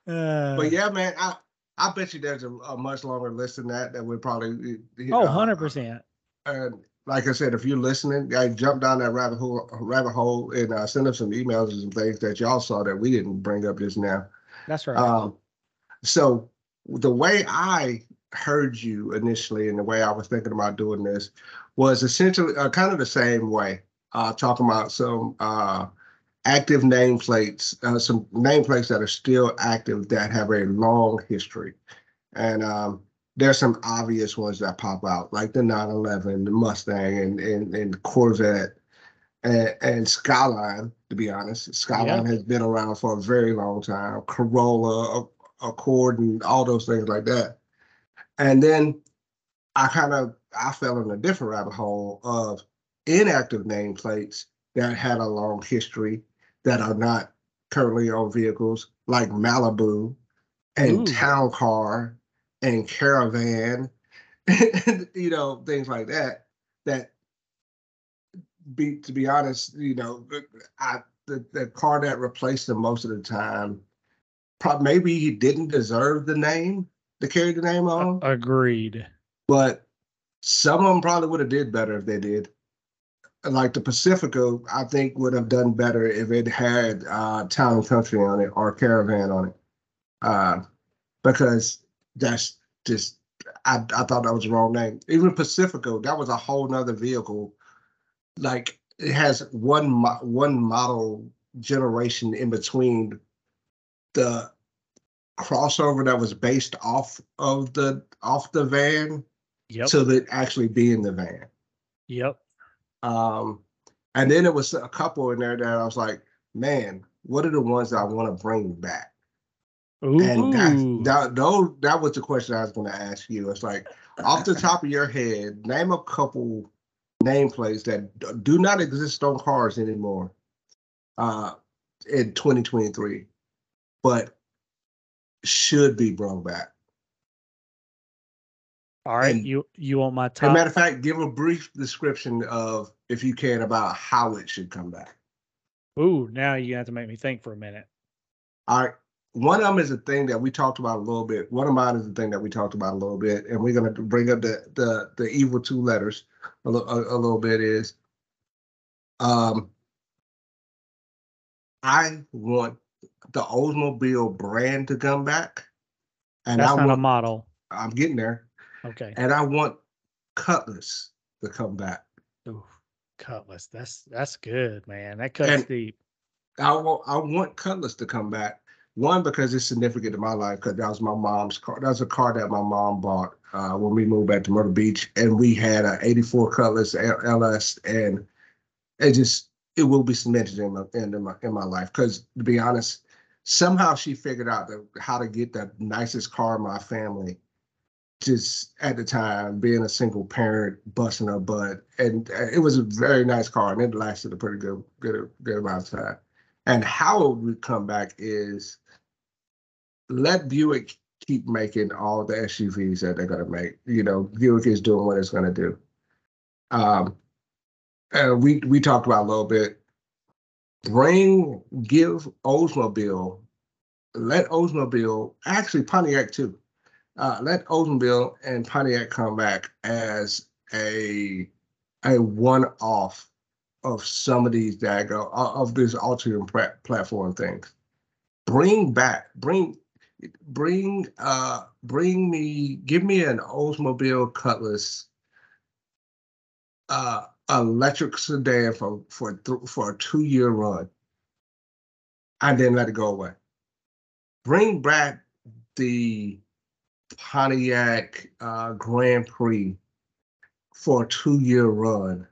B: Uh,
A: But yeah, man, I I bet you there's a, a much longer list than that that would probably.
B: oh,
A: uh,
B: 100%.
A: And like I said, if you're listening, I jump down that rabbit hole, rabbit hole, and uh, send us some emails and some things that y'all saw that we didn't bring up just now.
B: That's right.
A: Um, so the way I heard you initially, and the way I was thinking about doing this, was essentially uh, kind of the same way. Uh, talking about some uh, active nameplates, uh, some nameplates that are still active that have a long history, and um, there's some obvious ones that pop out, like the 911, the Mustang, and and, and Corvette, and, and Skyline. To be honest, Skyline has been around for a very long time. Corolla, Accord, and all those things like that. And then I kind of I fell in a different rabbit hole of inactive nameplates that had a long history that are not currently on vehicles, like Malibu and
B: Ooh.
A: Town Car and Caravan, you know, things like that. That be to be honest, you know, I the, the car that replaced them most of the time, probably maybe he didn't deserve the name to carry the name on,
B: Agreed.
A: but some of them probably would have did better if they did. Like the Pacifica, I think would have done better if it had uh, Town and Country on it or Caravan on it, uh, because that's just I, I thought that was the wrong name. Even Pacifico, that was a whole nother vehicle. Like it has one mo- one model generation in between the crossover that was based off of the off the van
B: Yep.
A: to the actually being the van.
B: yep.
A: Um, and then there was a couple in there that I was like, man, what are the ones that I want to bring back?
B: Ooh.
A: And that, that, those, that was the question I was going to ask you. It's like, off the top of your head, name a couple nameplates that do not exist on cars anymore uh, in 2023, but should be brought back.
B: All right.
A: and-
B: you you want my time?
A: As a matter of fact, give a brief description of, if you can, about how it should come back.
B: Ooh, now you have to make me think for a minute.
A: All right. One of them is a thing that we talked about a little bit. One of mine is the thing that we talked about a little bit, and we're gonna bring up the the the evil two letters a, a, a little bit. Is um, I want the Oldsmobile brand to come back, and
B: That's
A: I
B: not a model.
A: I'm getting there,
B: Okay.
A: and I want Cutlass to come back.
B: Ooh, Cutlass. That's that's good, man. That cuts
A: And-
B: deep.
A: I want I want Cutlass to come back. One because it's significant in my life because that was my mom's car. That was a car that my mom bought uh, when we moved back to Myrtle Beach, and we had a '84 Cutlass LS, and it just it will be cemented in my in my in my life. Because to be honest, somehow she figured out the, how to get the nicest car in my family. Just at the time, being a single parent, busting her butt, and uh, it was a very nice car, and it lasted a pretty good good good amount of time. And how it would come back is let Buick keep making all the SUVs that they're going to make. You know, Buick is doing what it's going to do. Um, and we we talked about a little bit. Bring give Oldsmobile, let Oldsmobile actually Pontiac too. Uh, let Oldsmobile and Pontiac come back as a a one off of some of these dago of these Ultium pla- platform things. Bring back, bring, bring, uh, bring me, give me an Oldsmobile Cutlass, uh, electric sedan for for for a two year run, and then let it go away. Bring back the Pontiac uh, Grand Prix for a two year run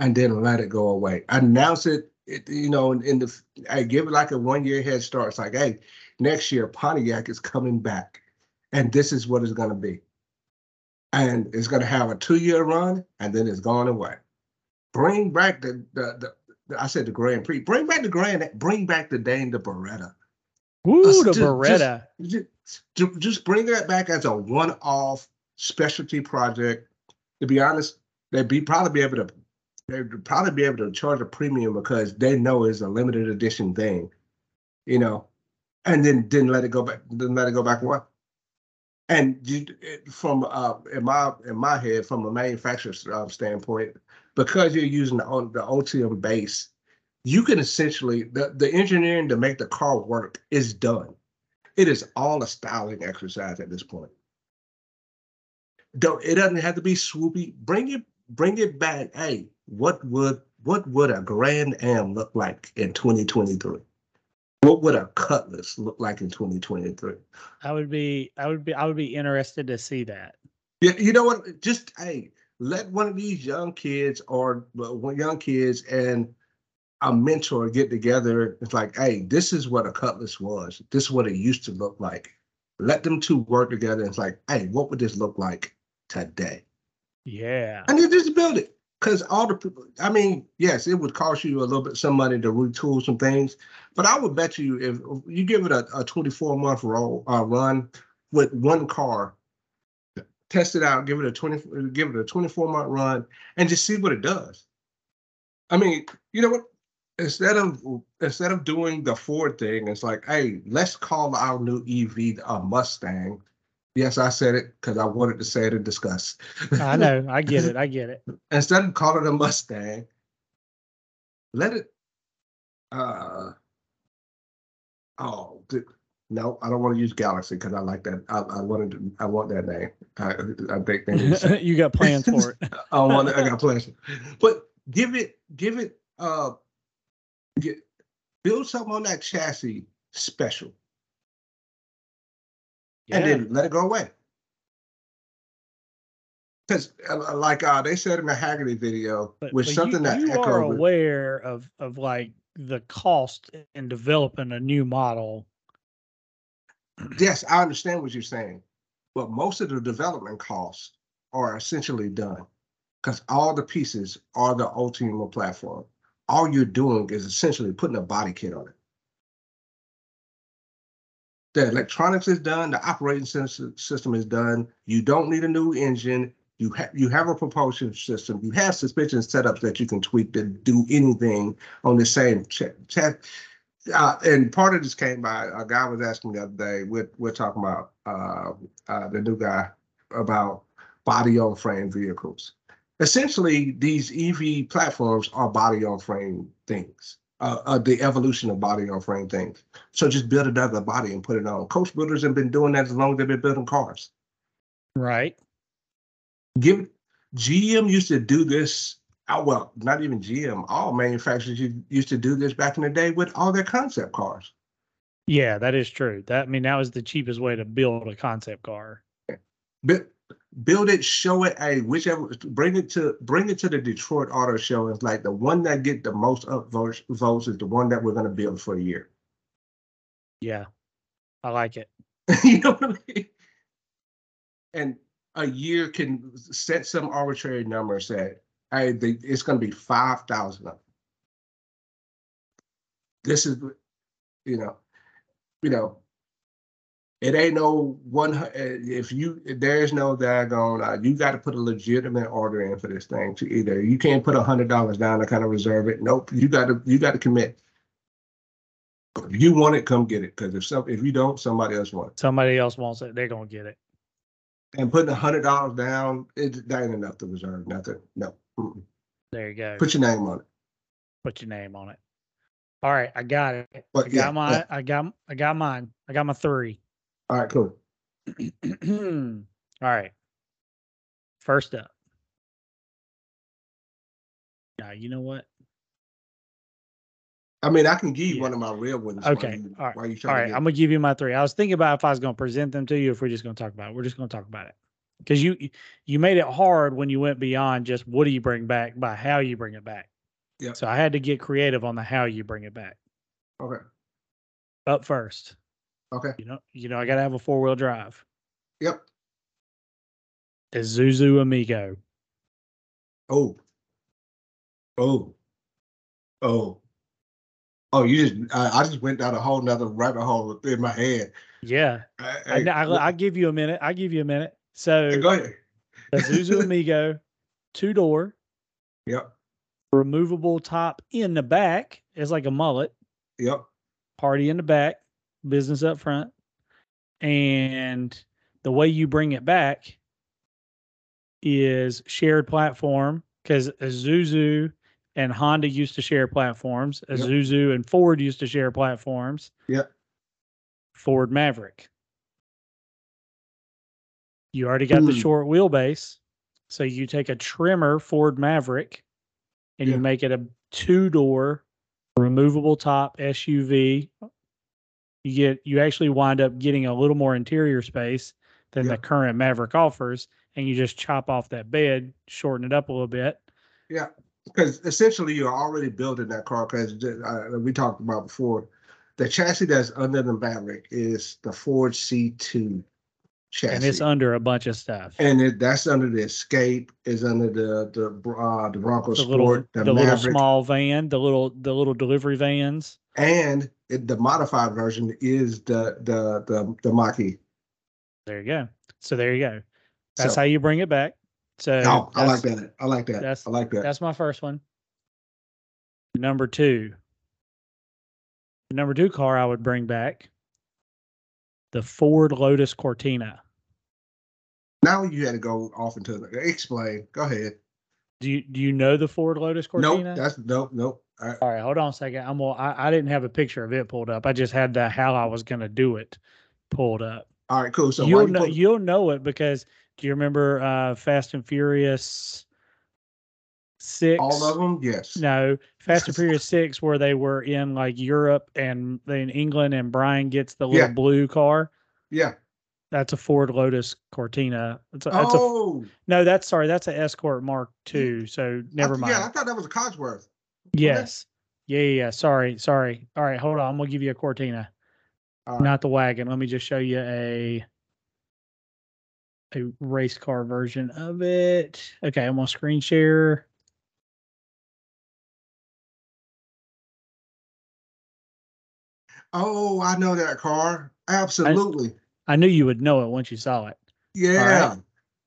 A: and then let it go away. Announce it, it you know, in, in the I give it like a one year head start. It's like, hey, next year Pontiac is coming back, and this is what it's going to be, and it's going to have a two year run, and then it's going away. Bring back the the, the I said the Grand Prix. Bring back the Grand. Bring back the Dane the Beretta.
B: Ooh,
A: Uh,
B: the
A: ju- just-
B: Beretta.
A: Ju- ju- Just bring that back as a one-off specialty project. To be honest, they'd be probably be able to they'd probably be able to charge a premium because they know it's a limited edition thing, you know, and then didn't let it go back, didn't let it go back one. And you, it, from uh, in my in my head, from a manufacturer's uh, standpoint, because you're using the, the OTM base, you can essentially the, the engineering to make the car work is done. It is all a styling exercise at this point. Don't it doesn't have to be swoopy. Bring it, bring it back. Hey, what would what would a Grand Am look like in 2023? What would a Cutlass look like in 2023?
B: I would be I would be I would be interested to see that.
A: Yeah, you know what? Just hey, let one of these young kids or well, young kids and a mentor get together. It's like, hey, this is what a cutlass was. This is what it used to look like. Let them two work together. It's like, hey, what would this look like today?
B: Yeah.
A: And then just build it. Because all the people, I mean, yes, it would cost you a little bit some money to retool some things, but I would bet you if you give it a, a 24 month roll uh, run with one car, test it out, give it a 20, give it a 24 month run, and just see what it does. I mean, you know what? Instead of instead of doing the Ford thing, it's like, hey, let's call our new EV a Mustang. Yes, I said it because I wanted to say it and discuss.
B: I know. I get it. I get it.
A: instead of calling it a Mustang, let it. Uh, oh no, I don't want to use Galaxy because I like that. I, I wanted. To, I want that name. I, I think they need to-
B: you got plans for it.
A: I want. I got plans, but give it. Give it uh, get build something on that chassis special, and then let it go away. Because, like uh, they said in the Hagerty video,
B: But,
A: with
B: but
A: something
B: you,
A: that
B: you
A: Echo
B: are
A: would-
B: aware of of like the cost in developing a new model.
A: Yes, I understand what you're saying, but most of the development costs are essentially done because all the pieces are the Ultium platform. All you're doing is essentially putting a body kit on it. The electronics is done, the operating system is done. You don't need a new engine. You have you have a propulsion system. You have suspension setups that you can tweak to do anything on the same ch- uh, and part of this came by a guy was asking the other day. We're we're talking about uh, uh, the new guy about body on frame vehicles. Essentially, these EV platforms are body on frame things. Uh, uh, the evolution of body on frame things. So just build another body and put it on. Coach builders have been doing that as long as they've been building cars.
B: Right.
A: Give GM used to do this. Uh, well, not even GM. All manufacturers used to do this back in the day with all their concept cars.
B: Yeah, that is true. That I mean that was the cheapest way to build a concept car.
A: Bu- build it, show it, hey, whichever, bring it to bring it to the Detroit Auto Show. It's like the one that get the most upvotes votes is the one that we're gonna build for a year.
B: Yeah. I like it.
A: you know what I mean? And a year can set some arbitrary number. Say, hey, the, it's gonna be five thousand of them. This is, you know, you know. It ain't no one. uh, If you there's no daggone, uh, you got to put a legitimate order in for this thing. To either you can't put a hundred dollars down to kind of reserve it. Nope, you got to you got to commit. If you want it, come get it. Because if some if you don't, somebody else wants. it.
B: Somebody else wants it, they're gonna get it.
A: And putting a hundred dollars down, it that ain't enough to reserve nothing. No, Mm-mm.
B: There you go.
A: put your name on it.
B: Put your name on it. All right, I got it. I got
A: yeah,
B: my
A: yeah.
B: I got I got mine. I got my three.
A: All right, cool.
B: All right. First up. Now you know what?
A: I mean, I can give you
B: Yeah.
A: one of my real ones.
B: Okay,
A: you,
B: all right, All
A: to get,
B: I'm gonna give you my three. I was thinking about if I was gonna present them to you, if we're just gonna talk about it. We're just gonna talk about it because you you made it hard when you went beyond just what do you bring back by how you bring it back.
A: Yeah.
B: So I had to get creative on the how you bring it back.
A: okay,
B: Up first,
A: okay,
B: you know, you know, I gotta have a four wheel drive.
A: yep.
B: Isuzu Amigo.
A: Oh, oh, oh, oh! You just I, I just went down a whole nother rabbit hole in my head.
B: Yeah,
A: I,
B: I, I, I give you a minute. I give you a minute. So
A: go ahead.
B: Isuzu Amigo, two door,
A: Yep,
B: removable top in the back is like a mullet.
A: yep,
B: party in the back, business up front. And the way you bring it back is shared platform because Isuzu and Honda used to share platforms.
A: Yep.
B: Isuzu and Ford used to share platforms.
A: Yep.
B: Ford Maverick. You already got the
A: Hmm.
B: short wheelbase. So you take a trimmer Ford Maverick and
A: Yeah.
B: you make it a two door removable top SUV. You get you actually wind up getting a little more interior space than
A: Yeah.
B: the current Maverick offers, and you just chop off that bed, shorten it up a little bit.
A: yeah. Because essentially, you're already building that car. Because uh, we talked about before, the chassis that's under the Maverick is the Ford C2 chassis.
B: And it's under a bunch of stuff.
A: And it, that's under the Escape, is under the the uh, the Bronco
B: the little
A: Sport,
B: the,
A: the,
B: little small van, the little the little delivery vans.
A: and it, the modified version is the the the the Mach-E.
B: There you go. So there you go. That's
A: So-
B: how you bring it back. So
A: Oh, I like that. I like that.
B: that's-
A: I like that.
B: That's my first one. Number two. The number two car I would bring back. The Ford Lotus Cortina.
A: Now you had to go off into the explain. Go ahead.
B: Do you do you know the Ford Lotus Cortina?
A: Nope. That's nope. Nope. I,
B: All right, hold on a second. I'm gonna, I, I didn't have a picture of it pulled up. I just had the how I was gonna do it pulled up.
A: all right. Cool. So
B: you'll
A: you
B: know
A: put-
B: you'll know it because do you remember uh Fast and Furious Six.
A: All of them, yes.
B: No, Fast and Furious Six, where they were in like Europe and in England, and Brian gets the little
A: Yeah.
B: blue car.
A: Yeah.
B: That's a Ford Lotus Cortina. That's a, that's a
A: oh,
B: no. That's sorry. That's an Escort Mark II. So never
A: I,
B: mind.
A: Yeah, I thought that was a Cosworth.
B: yes. Yeah, yeah, yeah. Sorry, sorry. All right, hold on. I'm gonna give you a Cortina,
A: right.
B: not the wagon. Let me just show you a a race car version of it. Okay, I'm gonna screen share.
A: Oh, I know that car. Absolutely.
B: I knew you would know it once you saw it.
A: yeah.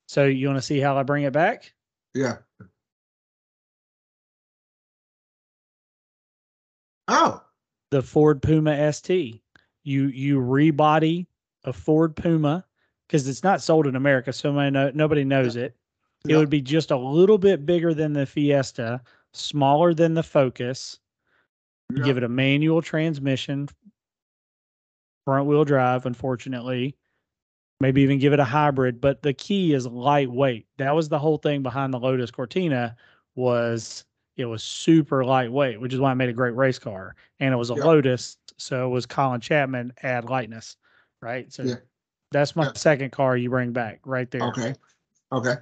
B: So you want to see how I bring it back?
A: Yeah. Oh,
B: The Ford Puma ST. You you rebody a Ford Puma because it's not sold in America, so nobody, know, nobody knows it. It would be just a little bit bigger than the Fiesta, smaller than the Focus.
A: Yeah.
B: give it a manual transmission, front wheel drive, unfortunately. Maybe even give it a hybrid, but the key is lightweight. That was the whole thing behind the Lotus Cortina was it was super lightweight, which is why I made a great race car. And it was a
A: Yeah.
B: Lotus, so it was Colin Chapman add lightness, right? So
A: Yeah.
B: that's my
A: Yeah.
B: second car you bring back right there.
A: okay. Okay.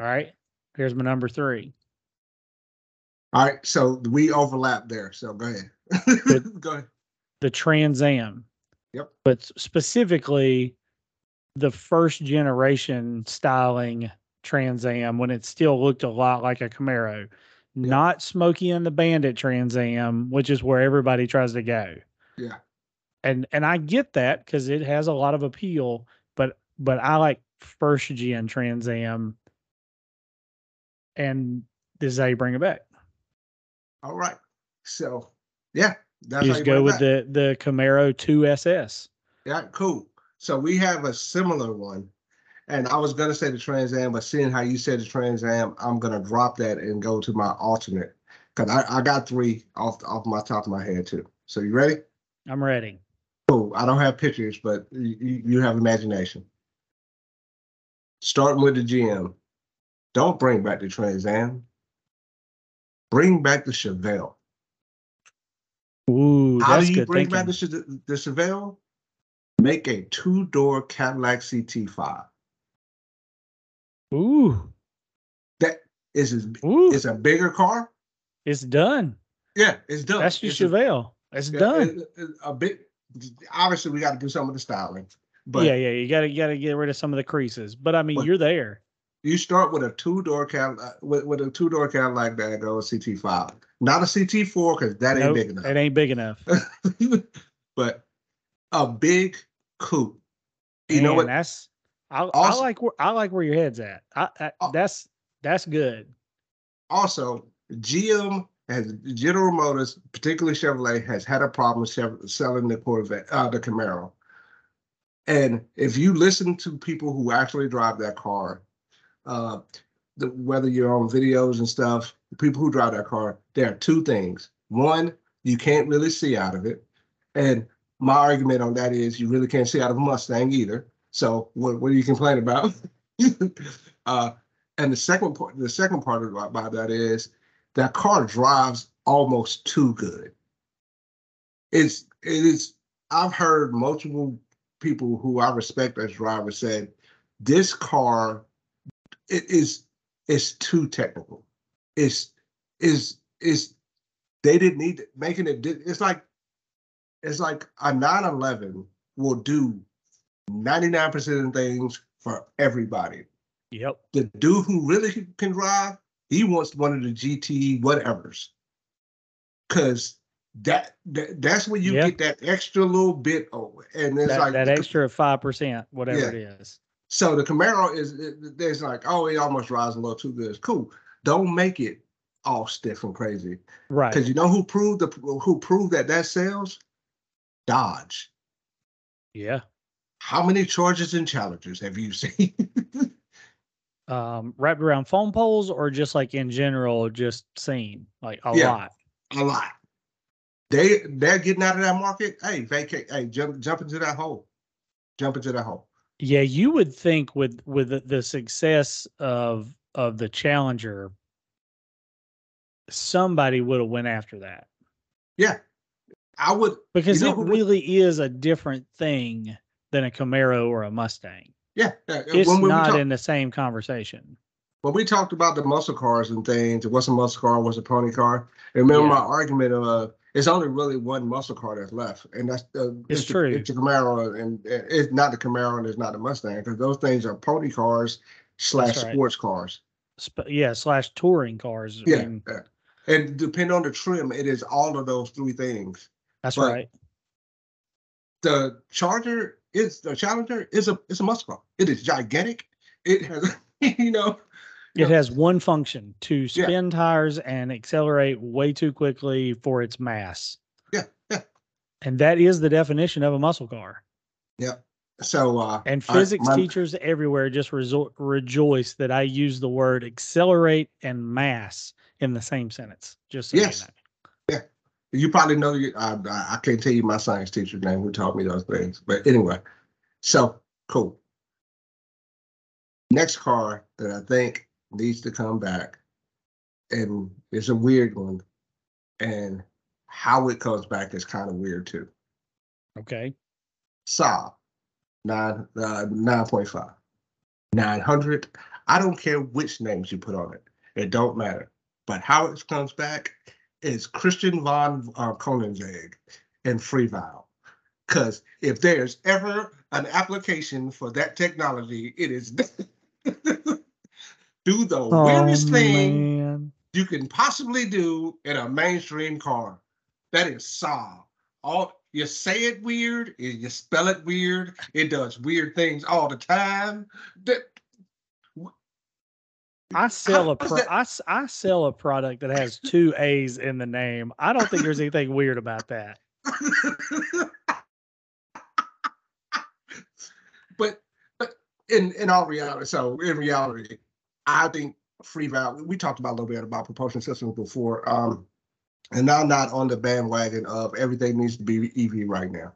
B: All right. Here's my number three.
A: All right. So we overlap there. So go ahead.
B: Good.
A: go ahead.
B: the Trans Am.
A: Yep.
B: But specifically, the first generation styling Trans Am when it still looked a lot like a Camaro, not Smokey and the Bandit Trans Am, which is where everybody tries to go.
A: Yeah.
B: And and I get that because it has a lot of appeal, but but I like first gen Trans Am, and this is how you bring it back.
A: All right. So yeah, that's
B: just go with
A: back.
B: the the Camaro 2SS.
A: Yeah, cool. So we have a similar one. And I was gonna say the Trans Am, but seeing how you said the Trans Am, I'm gonna drop that and go to my alternate. Cause I, I got three off off my top of my head too. So you ready?
B: I'm ready.
A: Cool. I don't have pictures, but you, you have imagination. Starting with the GM. Don't bring back the Trans Am. Bring back the Chevelle.
B: Ooh,
A: How
B: that's
A: do you bring
B: thinking.
A: back the, the Chevelle? Make a two-door Cadillac CT5.
B: Ooh,
A: That is is
B: ooh,
A: it's a bigger car.
B: it's done.
A: Yeah, it's done.
B: That's your
A: It's a-
B: Chevelle. It's
A: yeah,
B: done.
A: it- it- a bit. Obviously, we got to do some of the styling, but
B: yeah, yeah. You gotta you gotta get rid of some of the creases. But I mean,
A: But-
B: you're there.
A: you start with a two-door Cadillac with, with a two-door Cadillac that goes CT5, not a CT4 because that ain't big enough.
B: it ain't big enough.
A: but a big coupe. You know what?
B: That's I, I like where I like where your head's at. I, I
A: Oh.
B: that's that's good.
A: Also, GM has General Motors, particularly Chevrolet, has had a problem selling the Corvette, uh, the Camaro. And if you listen to people who actually drive that car, uh, the, whether you're on videos and stuff, the people who drive that car, there are two things. One, you can't really see out of it, and my argument on that is you really can't see out of a Mustang either. So what what do you complain about? uh, and the second part, the second part about that is that car drives almost too good. It's it is. I've heard multiple people who I respect as drivers said this car it is it's too technical. It's is is they didn't need it, making it. It's like it's like a 911 will do 99% of things for everybody
B: Yep.
A: the dude who really can- drive, he wants one of the GT whatevers. Cause that, that that's when you
B: Yeah.
A: get that extra little bit over. And it's
B: That,
A: like
B: that extra five percent, whatever
A: Yeah.
B: it is.
A: so the Camaro is there's like, oh, it almost drives a little too good. It's Cool. Don't make it all stiff and crazy.
B: Right.
A: Because you know who proved the who proved that that sells? Dodge.
B: Yeah.
A: How many Chargers and Challengers have you seen?
B: Um, wrapped around phone poles or just like in general, just seen like a
A: Yeah.
B: lot.
A: a lot. They they're getting out of that market. Hey, vacate. Hey, jump jump into that hole. Jump into that hole.
B: Yeah, you would think with with the success of of the Challenger, somebody would have went after that
A: Yeah, I would.
B: because
A: know
B: it
A: who would-
B: really is a different thing than a Camaro or a Mustang.
A: Yeah, yeah.
B: It's
A: when, when we
B: not
A: talk-
B: in the same conversation.
A: when we talked about the muscle cars and things, what's a muscle car, what's a pony car? And remember
B: Yeah.
A: my argument of uh, it's only really one muscle car that's left, and that's uh,
B: It's
A: the,
B: true.
A: It's the Camaro, and and it's not the Camaro, and it's not the Mustang, because those things are pony cars slash
B: right.
A: sports cars.
B: Sp- yeah, slash touring cars. I
A: Yeah,
B: mean,
A: yeah. and depending on the trim, it is all of those three things.
B: that's
A: but-
B: right.
A: The Charger is the Challenger is a it's a muscle car. It is gigantic. It has you know
B: It
A: yeah.
B: has one function to
A: Yeah.
B: spin tires and accelerate way too quickly for its mass.
A: Yeah, yeah.
B: And that is the definition of a muscle car.
A: So uh
B: And
A: I-
B: physics
A: my-
B: teachers everywhere just resor- rejoice that I use the word accelerate and mass in the same sentence. Just so
A: Yes.
B: you know.
A: You probably know you. I, I I can't tell you my science teacher's name who taught me those things. But anyway, so cool. Next car that I think needs to come back, and it's a weird one, and how it comes back is kind of weird too.
B: Okay.
A: Saab, nine uh, nine point five, nine hundred. I don't care which names you put on it. It don't matter. But how it comes back is Christian von uh, Koenigsegg and Freevalve. Because if there's ever an application for that technology, it is do the weirdest thing
B: Oh, man.
A: you can possibly do in a mainstream car. That is Saab. All you say it weird, and you spell it weird. It does weird things all the time. That
B: I sell a pro- I, I sell a product that has two A's in the name. I don't think there's anything weird about that.
A: but but in in all reality, so in reality, I think Freevalve. We talked about a little bit about propulsion systems before, um, and I'm not on the bandwagon of everything needs to be EV right now.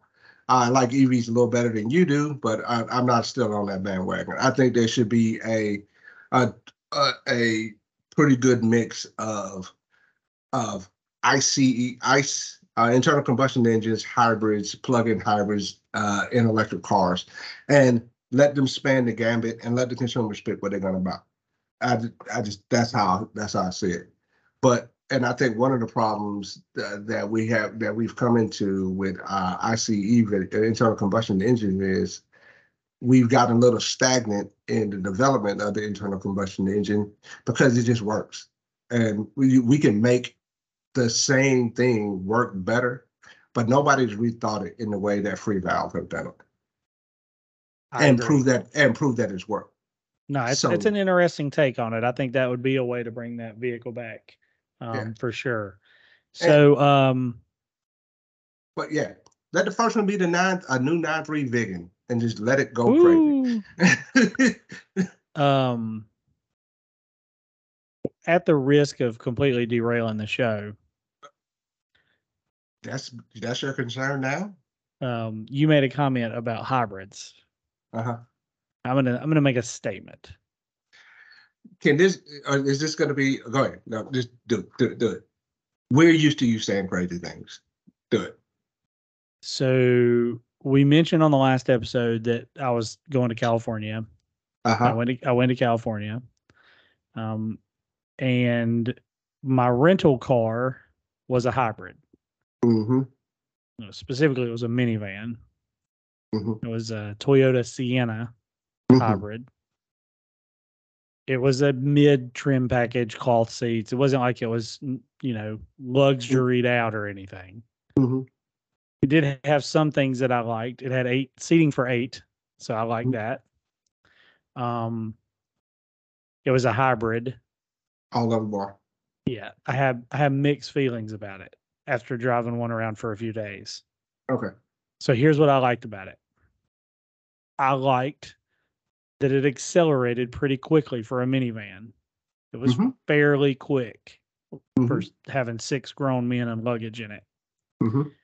A: I like EVs a little better than you do, but I, I'm not still on that bandwagon. I think there should be a a a, pretty good mix of of ICE ICE uh, internal combustion engines, hybrids, plug-in hybrids, uh, in electric cars, and let them span the gambit and let the consumers pick what they're going to buy. I, I just that's how that's how I see it. But and I think one of the problems that, that we have that we've come into with uh, ICE internal combustion engine is we've gotten a little stagnant in the development of the internal combustion engine because it just works, and we we can make the same thing work better, but nobody's rethought it in the way that Freevalve have done it
B: I
A: and
B: agree.
A: prove that and prove that it's worked.
B: No, it's it's an interesting take on it. I think that would be a way to bring that vehicle back, um,
A: Yeah.
B: for sure. So, um,
A: But yeah, let the first one be the nine a new nine three Viggen and just let it go crazy.
B: um, at the risk of completely derailing the show,
A: that's that's your concern now.
B: um, you made a comment about hybrids.
A: Uh huh.
B: I'm gonna I'm gonna make a statement.
A: Can this or is this going to be? Go ahead. No, just do it. Do it. Do it. We're used to you saying crazy things. Do it.
B: So we mentioned on the last episode that I was going to California.
A: Uh
B: I went to I went to California, um, and my rental car was a hybrid.
A: Mm-hmm.
B: Specifically, it was a minivan.
A: Mhm.
B: It was a Toyota Sienna
A: Mm-hmm.
B: hybrid. It was a mid trim package, cloth seats. It wasn't like it was, you know, luxuried out or anything.
A: hmm
B: It did have some things that I liked. It had eight seating for eight, so I like
A: Mhm.
B: that. Um, it was a hybrid.
A: All of them are.
B: Yeah, I have I have mixed feelings about it after driving one around for a few days.
A: Okay.
B: So here's what I liked about it. I liked that it accelerated pretty quickly for a minivan. It was
A: Mhm.
B: fairly quick for
A: Mhm.
B: s- having six grown men and luggage in it.
A: Mhm.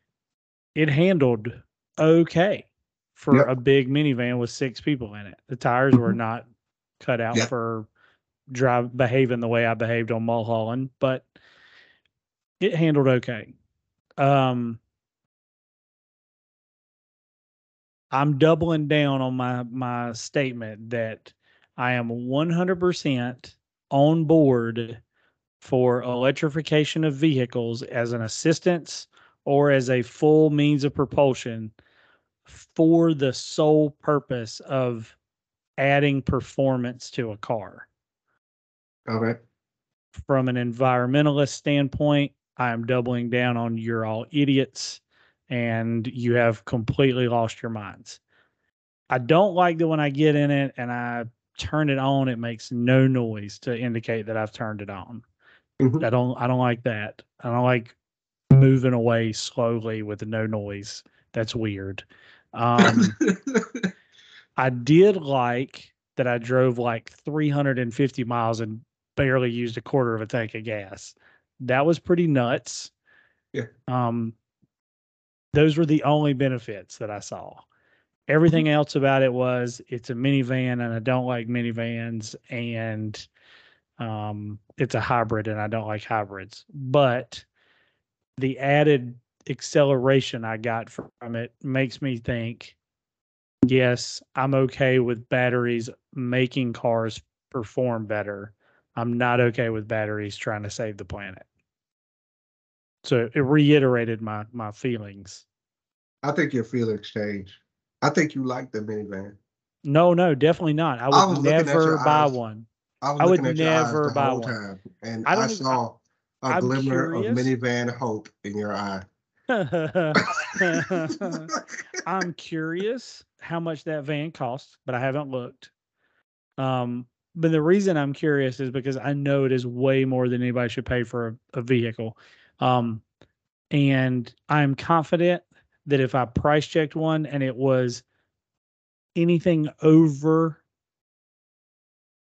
B: It handled okay for
A: Yep.
B: a big minivan with six people in it. The tires were
A: Mhm.
B: not cut out
A: Yep.
B: for drive behaving the way I behaved on Mulholland, but it handled okay. Um, I'm doubling down on my my statement that I am 100% on board for electrification of vehicles as an assistance or as a full means of propulsion for the sole purpose of adding performance to a car.
A: Okay.
B: From an environmentalist standpoint, I am doubling down on you're all idiots and you have completely lost your minds. I don't like that when I get in it and I turn it on, it makes no noise to indicate that I've turned it on.
A: Mhm.
B: I don't I don't like that. I don't like moving away slowly with no noise. That's weird. Um I did like that I drove like 350 miles and barely used a quarter of a tank of gas. That was pretty nuts.
A: Yeah.
B: Um, those were the only benefits that I saw. Everything else about it was it's a minivan and I don't like minivans and um, it's a hybrid and I don't like hybrids. But the added acceleration I got from it makes me think yes, I'm okay with batteries making cars perform better. I'm not okay with batteries trying to save the planet. So it reiterated my my feelings.
A: I think your feelings change. I think you like the minivan.
B: No, no, definitely not. I
A: I was
B: would
A: looking
B: never buy
A: eyes.
B: one.
A: I
B: I would
A: looking at your eyes
B: never buy one.
A: time, and
B: I
A: I, saw a
B: I'm
A: glimmer
B: curious.
A: of minivan hope in your eye.
B: I'm curious how much that van costs, but I haven't looked. Um, but the reason I'm curious is because I know it is way more than anybody should pay for a, a vehicle. Um, and I'm confident that if I price checked one and it was anything over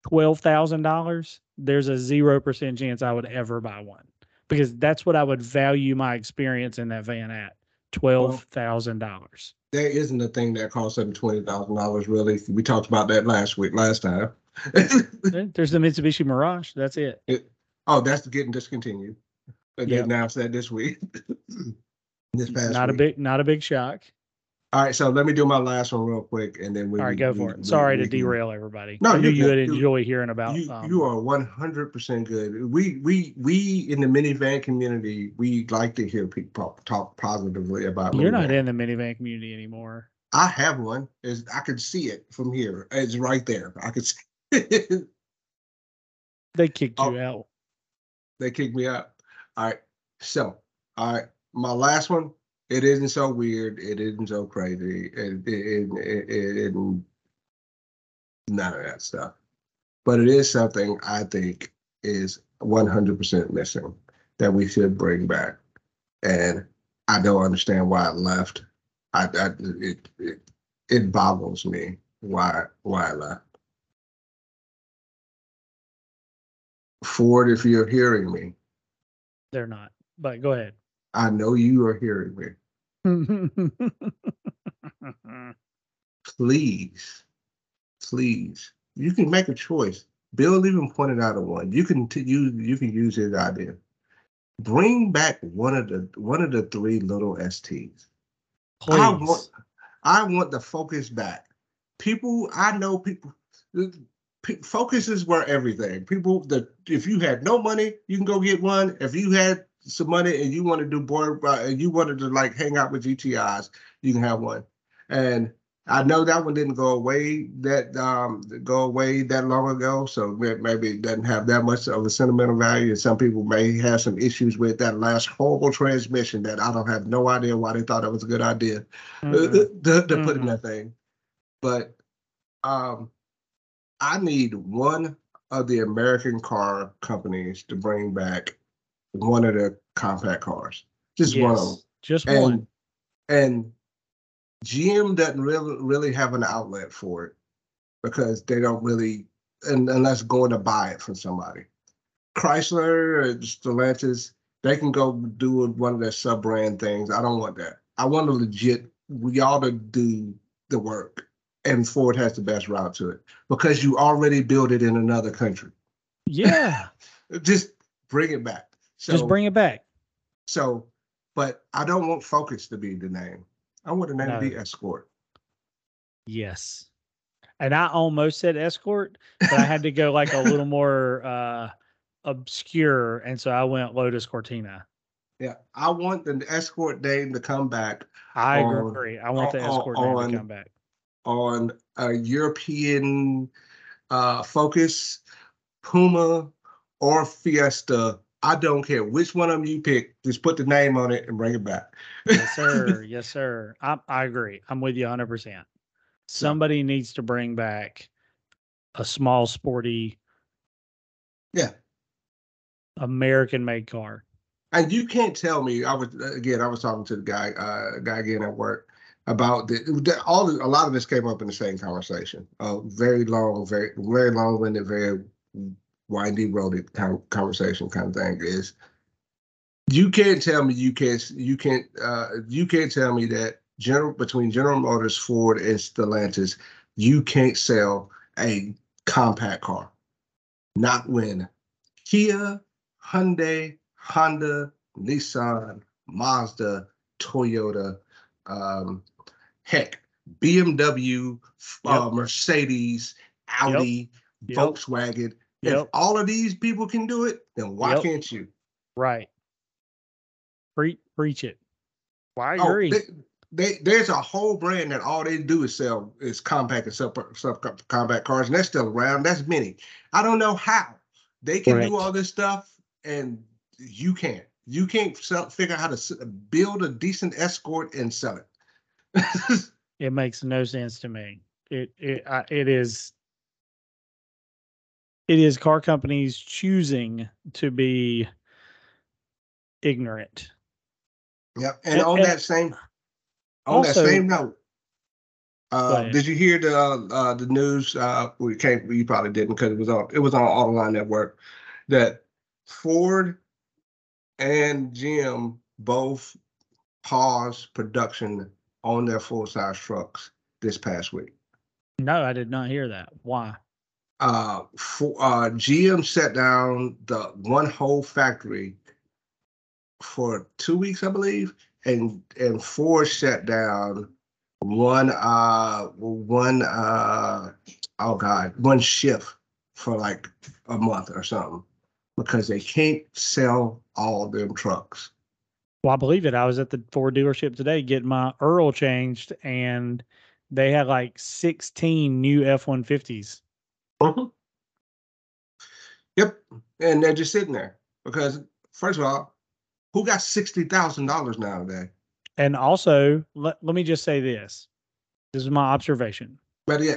B: twelve thousand dollars, there's a zero percent chance I would ever buy one because that's what I would value my experience in that van at twelve thousand dollars.
A: there isn't a thing that costs under twenty thousand dollars. Really, we talked about that last week, last time.
B: There's the Mitsubishi Mirage. That's it.
A: oh, that's getting discontinued. They
B: Yep.
A: announced that this week. this past
B: Not a big, not a big shock.
A: All right, so let me do my last one real quick, and then we.
B: All right,
A: we-
B: go
A: we-
B: for it.
A: we-
B: Sorry
A: we
B: to derail everybody.
A: No,
B: I knew you would enjoy hearing about.
A: You,
B: um,
A: you are one hundred percent good. We we we in the minivan community, we like to hear people talk positively about.
B: You're not in the minivan community anymore.
A: I have one. Is I could see it from here. It's right there. I could see. It.
B: They kicked
A: Oh.
B: you out.
A: they kicked me out. All right. So, all right. My last one. It isn't so weird. It isn't so crazy. It, it, it, it, none of that stuff. But it is something I think is 100% missing that we should bring back. And I don't understand why it left. I, I it, it it boggles me why why it left. Ford, if you're hearing me,
B: They're not. But go ahead.
A: I know you are hearing me. Please, please, you can make a choice. Bill even pointed out a one. You can t- use you can use his idea. Bring back one of the one of the three little STs. I want I want the focus back. People, I know people. P- Focuses were everything. People that if you had no money, you can go get one. If you had some money and you want to do board, uh, and you wanted to like hang out with GTIs, you can have one. And I know that one didn't go away that um go away that long ago, so maybe it doesn't have that much of a sentimental value. And some people may have some issues with that last horrible transmission that I don't have no idea why they thought it was a good idea uh,
B: Mm-mm.
A: to, to put in
B: Mm-mm.
A: that thing. But um, I need one of the American car companies to bring back one of the compact cars, just one of them.
B: Just
A: And
B: one.
A: and GM doesn't really really have an outlet for it because they don't really, and unless going to buy it from somebody. Chrysler or Stellantis, they can go do one of their sub brand things. I don't want that. I want to legit y'all to do the work, and Ford has the best route to it because you already built it in another country.
B: Yeah.
A: Just bring it back. So,
B: Just bring it back.
A: So, but I don't want Focus to be the name. I want the name to be Escort.
B: Yes. And I almost said escort, but I had to go like a little more uh obscure. And so I went Lotus Cortina.
A: Yeah, I want the Escort name to come back
B: I
A: On-
B: agree. I want the
A: on-
B: escort name
A: on-
B: to come back.
A: On a European uh, Focus, Puma, or Fiesta. I don't care which one of them you pick. Just put the name on it and bring it back.
B: Yes, sir. yes, sir. I I agree. I'm with you 100. percent Somebody needs to bring back a small, sporty
A: Yeah.
B: American-made car.
A: And you can't tell me. I was again. I was talking to the guy, uh, guy again at work about the, all. A lot of this came up in the same conversation. Uh, very long, very very long-winded, very windy roaded con- conversation kind of thing is. You can't tell me you can't you can't uh, you can't tell me that general between General Motors, Ford, and Stellantis, you can't sell a compact car. Not when Kia, Hyundai, Honda, Nissan, Mazda, Toyota, um, heck, BMW, uh,
B: Yep.
A: Mercedes, Audi,
B: Yep.
A: Volkswagen. If all of these people can do it, then why
B: Yep.
A: can't you?
B: Right. Pre- preach it. Why
A: Oh,
B: agree.
A: they, they, there's a whole brand that all they do is sell is compact and sub, sub compact cars, and that's still around. That's many. I don't know how they can
B: Correct.
A: do all this stuff, and you can't. You can't sell, figure out how to build a decent escort and sell it.
B: it makes no sense to me. It it I, it is it is car companies choosing to be ignorant.
A: Yep. And
B: And-
A: on
B: and
A: that same on
B: also-
A: that same note, uh, did you hear the uh, the news? Uh, we can't. You probably didn't because it was on it was on Autoline Network that Ford and GM both paused production on their full size trucks this past week.
B: No, I did not hear that. Why?
A: Uh, for, uh, GM shut down the one whole factory for two weeks, I believe, and and Ford shut down one uh one uh oh god one shift for like a month or something because they can't sell all them trucks.
B: Well, I believe it. I was at the Ford dealership today getting my Earl changed, and they had like 16 new F 150s. Mm-hmm.
A: Yep, and they're just sitting there because first of all, who got sixty thousand dollars nowadays?
B: And also, let, let me just say this this is my observation.
A: But yeah,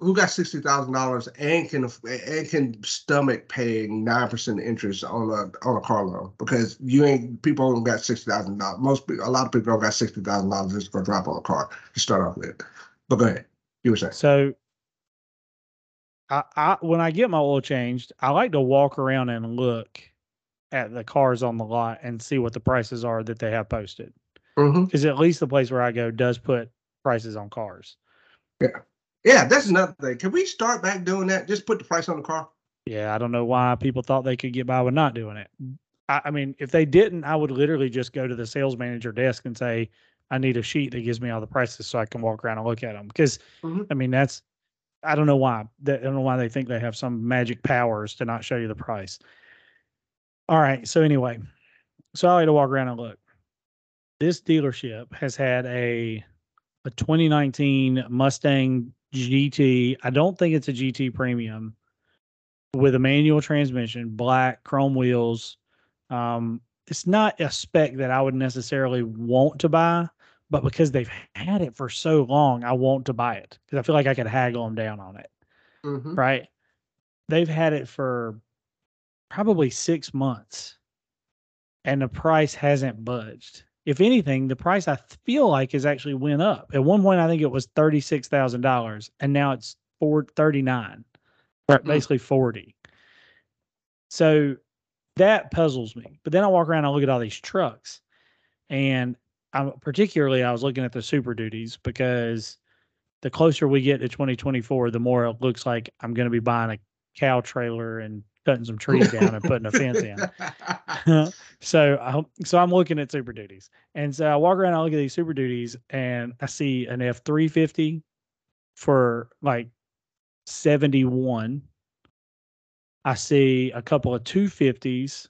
A: who got sixty thousand dollars and can and can stomach paying nine percent interest on a on a car loan? Because you ain't people don't got sixty thousand dollars. Most people, a lot of people don't got sixty thousand dollars just a drop on a car to start off with. But go ahead, you were saying.
B: So, I, I when I get my oil changed, I like to walk around and look at the cars on the lot and see what the prices are that they have posted.
A: Mm-hmm.
B: Because at least the place where I go does put prices on cars.
A: Yeah, that's another thing. Can we start back doing that? Just put the price on the car.
B: Yeah, I don't know why people thought they could get by with not doing it. I, I mean, if they didn't, I would literally just go to the sales manager desk and say, I need a sheet that gives me all the prices so I can walk around and look at them. Because
A: Mhm.
B: I mean, that's I don't know why. I don't know why they think they have some magic powers to not show you the price. All right. So anyway, so I had to walk around and look. This dealership has had a a 2019 Mustang GT. I don't think it's a GT premium with a manual transmission, black chrome wheels. Um, it's not a spec that I would necessarily want to buy, but because they've had it for so long, I want to buy it because I feel like I could haggle them down on it.
A: hmm
B: Right? They've had it for probably six months, and the price hasn't budged. If anything, the price I feel like has actually went up. At one point, I think it was thirty six thousand dollars, and now it's four thirty nine, right?
A: Mm.
B: Basically forty. So that puzzles me. But then I walk around and I look at all these trucks, and I'm particularly I was looking at the Super Duties because the closer we get to 2024, the more it looks like I'm going to be buying a cow trailer and cutting some trees down and putting a fence in. so I, so I'm looking at Super Duties, and so I walk around, I look at these Super Duties, and I see an F three fifty for like seventy one. I see a couple of two fifties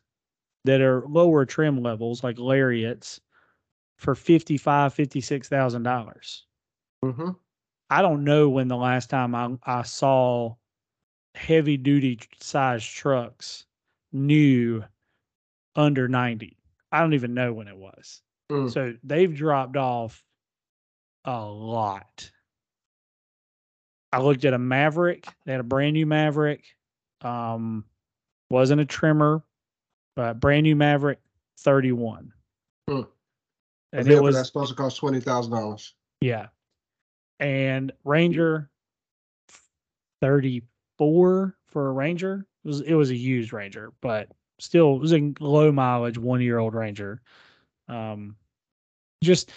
B: that are lower trim levels, like lariats, for fifty five, fifty six thousand dollars.
A: hmm
B: I don't know when the last time I, I saw heavy duty size trucks new under 90. I don't even know when it was.
A: Mm.
B: So they've dropped off a lot. I looked at a Maverick. They had a brand new Maverick. Um, wasn't a Tremor, but brand new Maverick, 31.
A: Hmm.
B: And it was
A: that's supposed to cost twenty thousand dollars.
B: yeah. And Ranger 34 for a Ranger. It was it was a used Ranger, but still it was a low mileage one year old Ranger. Um just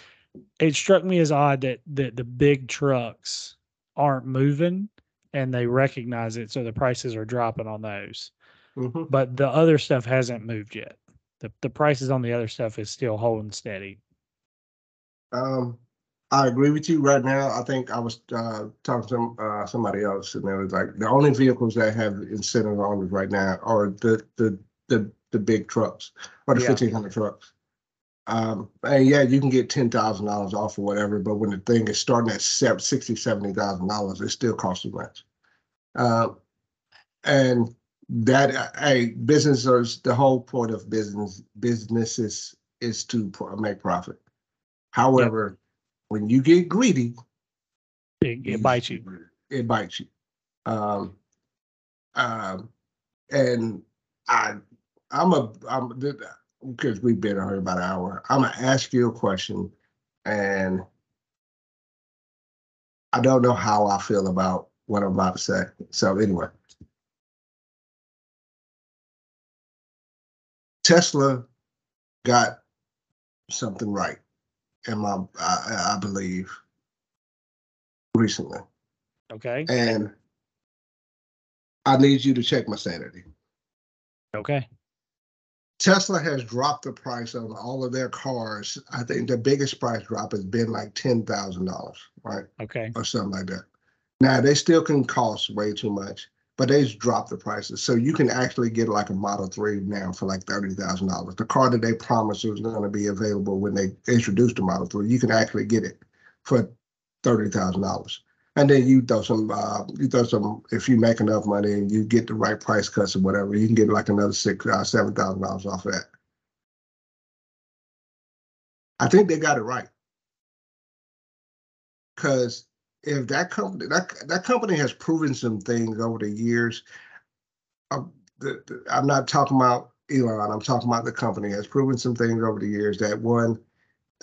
B: it struck me as odd that that the big trucks aren't moving and they recognize it so the prices are dropping on those.
A: hmm
B: But the other stuff hasn't moved yet. The the prices on the other stuff is still holding steady.
A: Um, I agree with you right now. I think I was uh, talking to uh, somebody else, and they was like, the only vehicles that have incentive on it right now are the the the the big trucks or the
B: Yeah.
A: fifteen hundred trucks. Um, and yeah, you can get ten thousand dollars off or whatever, but when the thing is starting at sixty, seventy thousand dollars, it still costs too much. Um, and that, uh, hey, businesses, the whole point of business businesses is to make profit. However, when you get greedy,
B: It, it bites you.
A: It bites you. Um, um, and I, I'm a, I'm because we've been here about an hour. I'm gonna ask you a question, and I don't know how I feel about what I'm about to say. So anyway, Tesla got something right, in my I, I believe recently.
B: Okay.
A: And I need you to check my sanity.
B: Okay.
A: Tesla has dropped the price on all of their cars. I think the biggest price drop has been like ten thousand dollars, right?
B: Okay.
A: Or something like that. Now they still can cost way too much, but they've dropped the prices. So you can actually get like a Model 3 now for like thirty thousand dollars. The car that they promised was going to be available when they introduced the Model 3, you can actually get it for thirty thousand dollars. And then you throw some, uh, you throw some. If you make enough money and you get the right price cuts or whatever, you can get like another six, uh, seven thousand dollars off of that. I think they got it right. Because if that company, that that company has proven some things over the years. Um, the, the- I'm not talking about Elon. I'm talking about the company has proven some things over the years that one,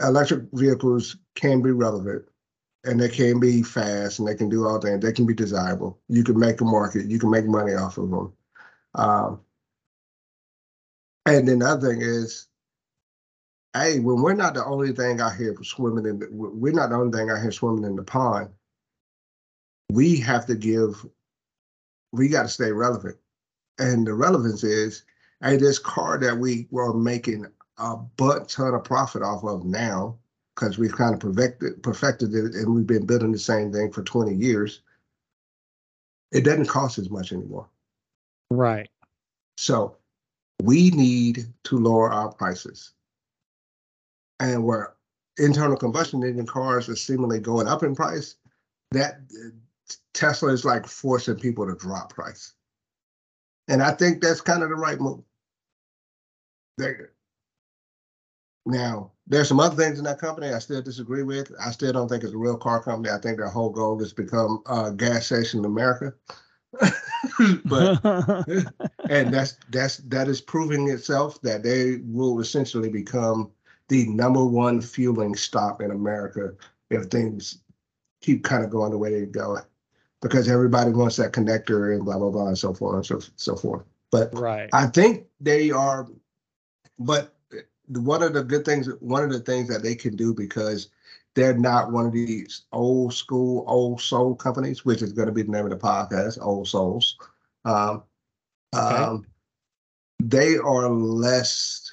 A: electric vehicles can be relevant and they can be fast and they can do all things. They can be desirable. You can make a market. You can make money off of them. Um, and then the other thing is, hey, when we're not the only thing out here swimming in, the, we're not the only thing out here swimming in the pond. We have to give. We got to stay relevant, and the relevance is, hey, this car that we were making a butt ton of profit off of now because we've kind of perfected perfected it and we've been building the same thing for 20 years it doesn't cost as much anymore
B: Right.
A: so we need to lower our prices and where internal combustion engine cars are seemingly going up in price that tesla is like forcing people to drop price and i think that's kind of the right move there now, there's some other things in that company I still disagree with. I still don't think it's a real car company. I think their whole goal is to become a gas station in America. but and that's that's that is proving itself that they will essentially become the number one fueling stop in America if things keep kind of going the way they go. Because everybody wants that connector and blah blah blah and so forth and so so forth. But
B: right.
A: I think they are, but one of the good things, one of the things that they can do because they're not one of these old school, old soul companies, which is going to be the name of the podcast, Old Souls. Um,
B: Okay.
A: Um, they are less.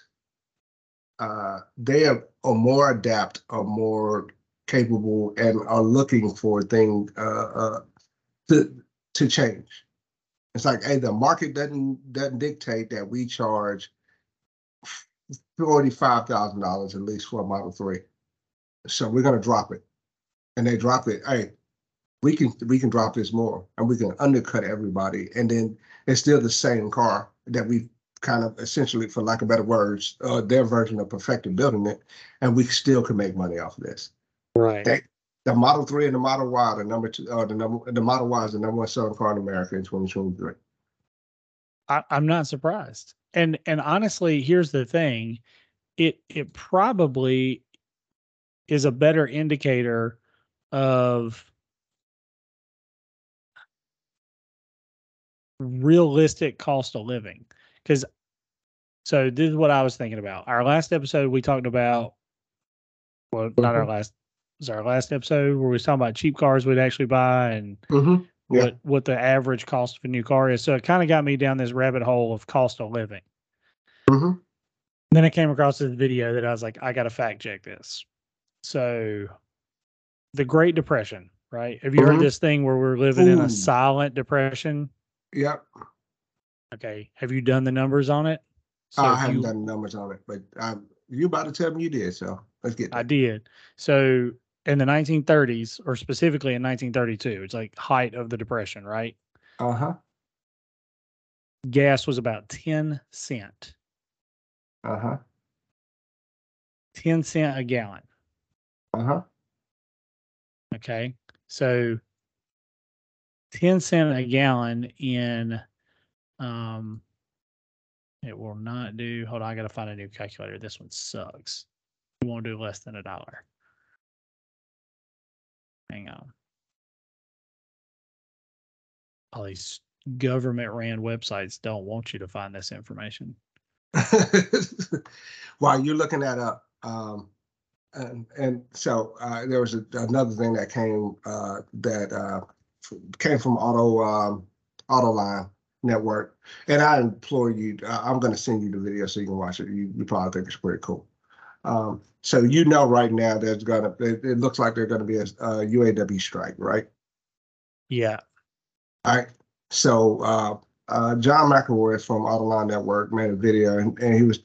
A: Uh, they are, are more adept, are more capable, and are looking for things uh, uh, to to change. It's like, hey, the market doesn't doesn't dictate that we charge forty five thousand dollars at least for a Model Three, so we're gonna drop it, and they drop it. Hey, we can we can drop this more, and we can undercut everybody, and then it's still the same car that we kind of essentially, for lack of better words, uh, their version of perfected building it, and we still can make money off of this.
B: Right.
A: They- The Model Three and the Model Y, the number two, uh, the number, the Model Y is the number one selling car in America in twenty twenty three.
B: I, I'm not surprised. And and honestly, here's the thing. It it probably is a better indicator of realistic cost of living. Because so this is what I was thinking about. Our last episode we talked about well, not our
A: Mhm.
B: last was our last episode where we was talking about cheap cars we'd actually buy and
A: Mm-hmm. Yeah.
B: what what the average cost of a new car is. So it kind of got me down this rabbit hole of cost of living.
A: Mm-hmm.
B: Then I came across this video that I was like, I got to fact check this. So, the Great Depression, right? Have you heard
A: Mhm.
B: this thing where we're living in a silent depression?
A: Yep.
B: Okay. Have you done the numbers on it? So
A: I haven't
B: you-
A: done the numbers on it, but um, you about to tell me you did, so let's get.
B: I did. So in the 1930s, or specifically in 1932, it's like height of the depression, right?
A: Uh huh.
B: Gas was about 10 cent,
A: Uh huh.
B: 10 cent a gallon.
A: Uh huh.
B: Okay. So 10 cent a gallon in um it will not do hold on, I gotta find a new calculator. This one sucks. It won't do less than a dollar. Hang on. All these government ran websites don't want you to find this information.
A: While you're looking that up, um, and, and so uh, there was a, another thing that came uh, that uh, f- came from Auto um, Autoline Network, and I implore you. Uh, I'm going to send you the video so you can watch it. You, you probably think it's pretty cool. Um, so you know, right now there's gonna. It, it looks like there's going to be a, a UAW strike, right?
B: Yeah.
A: All right. So uh, uh, John McElroy from Autoline Network made a video, and, and he was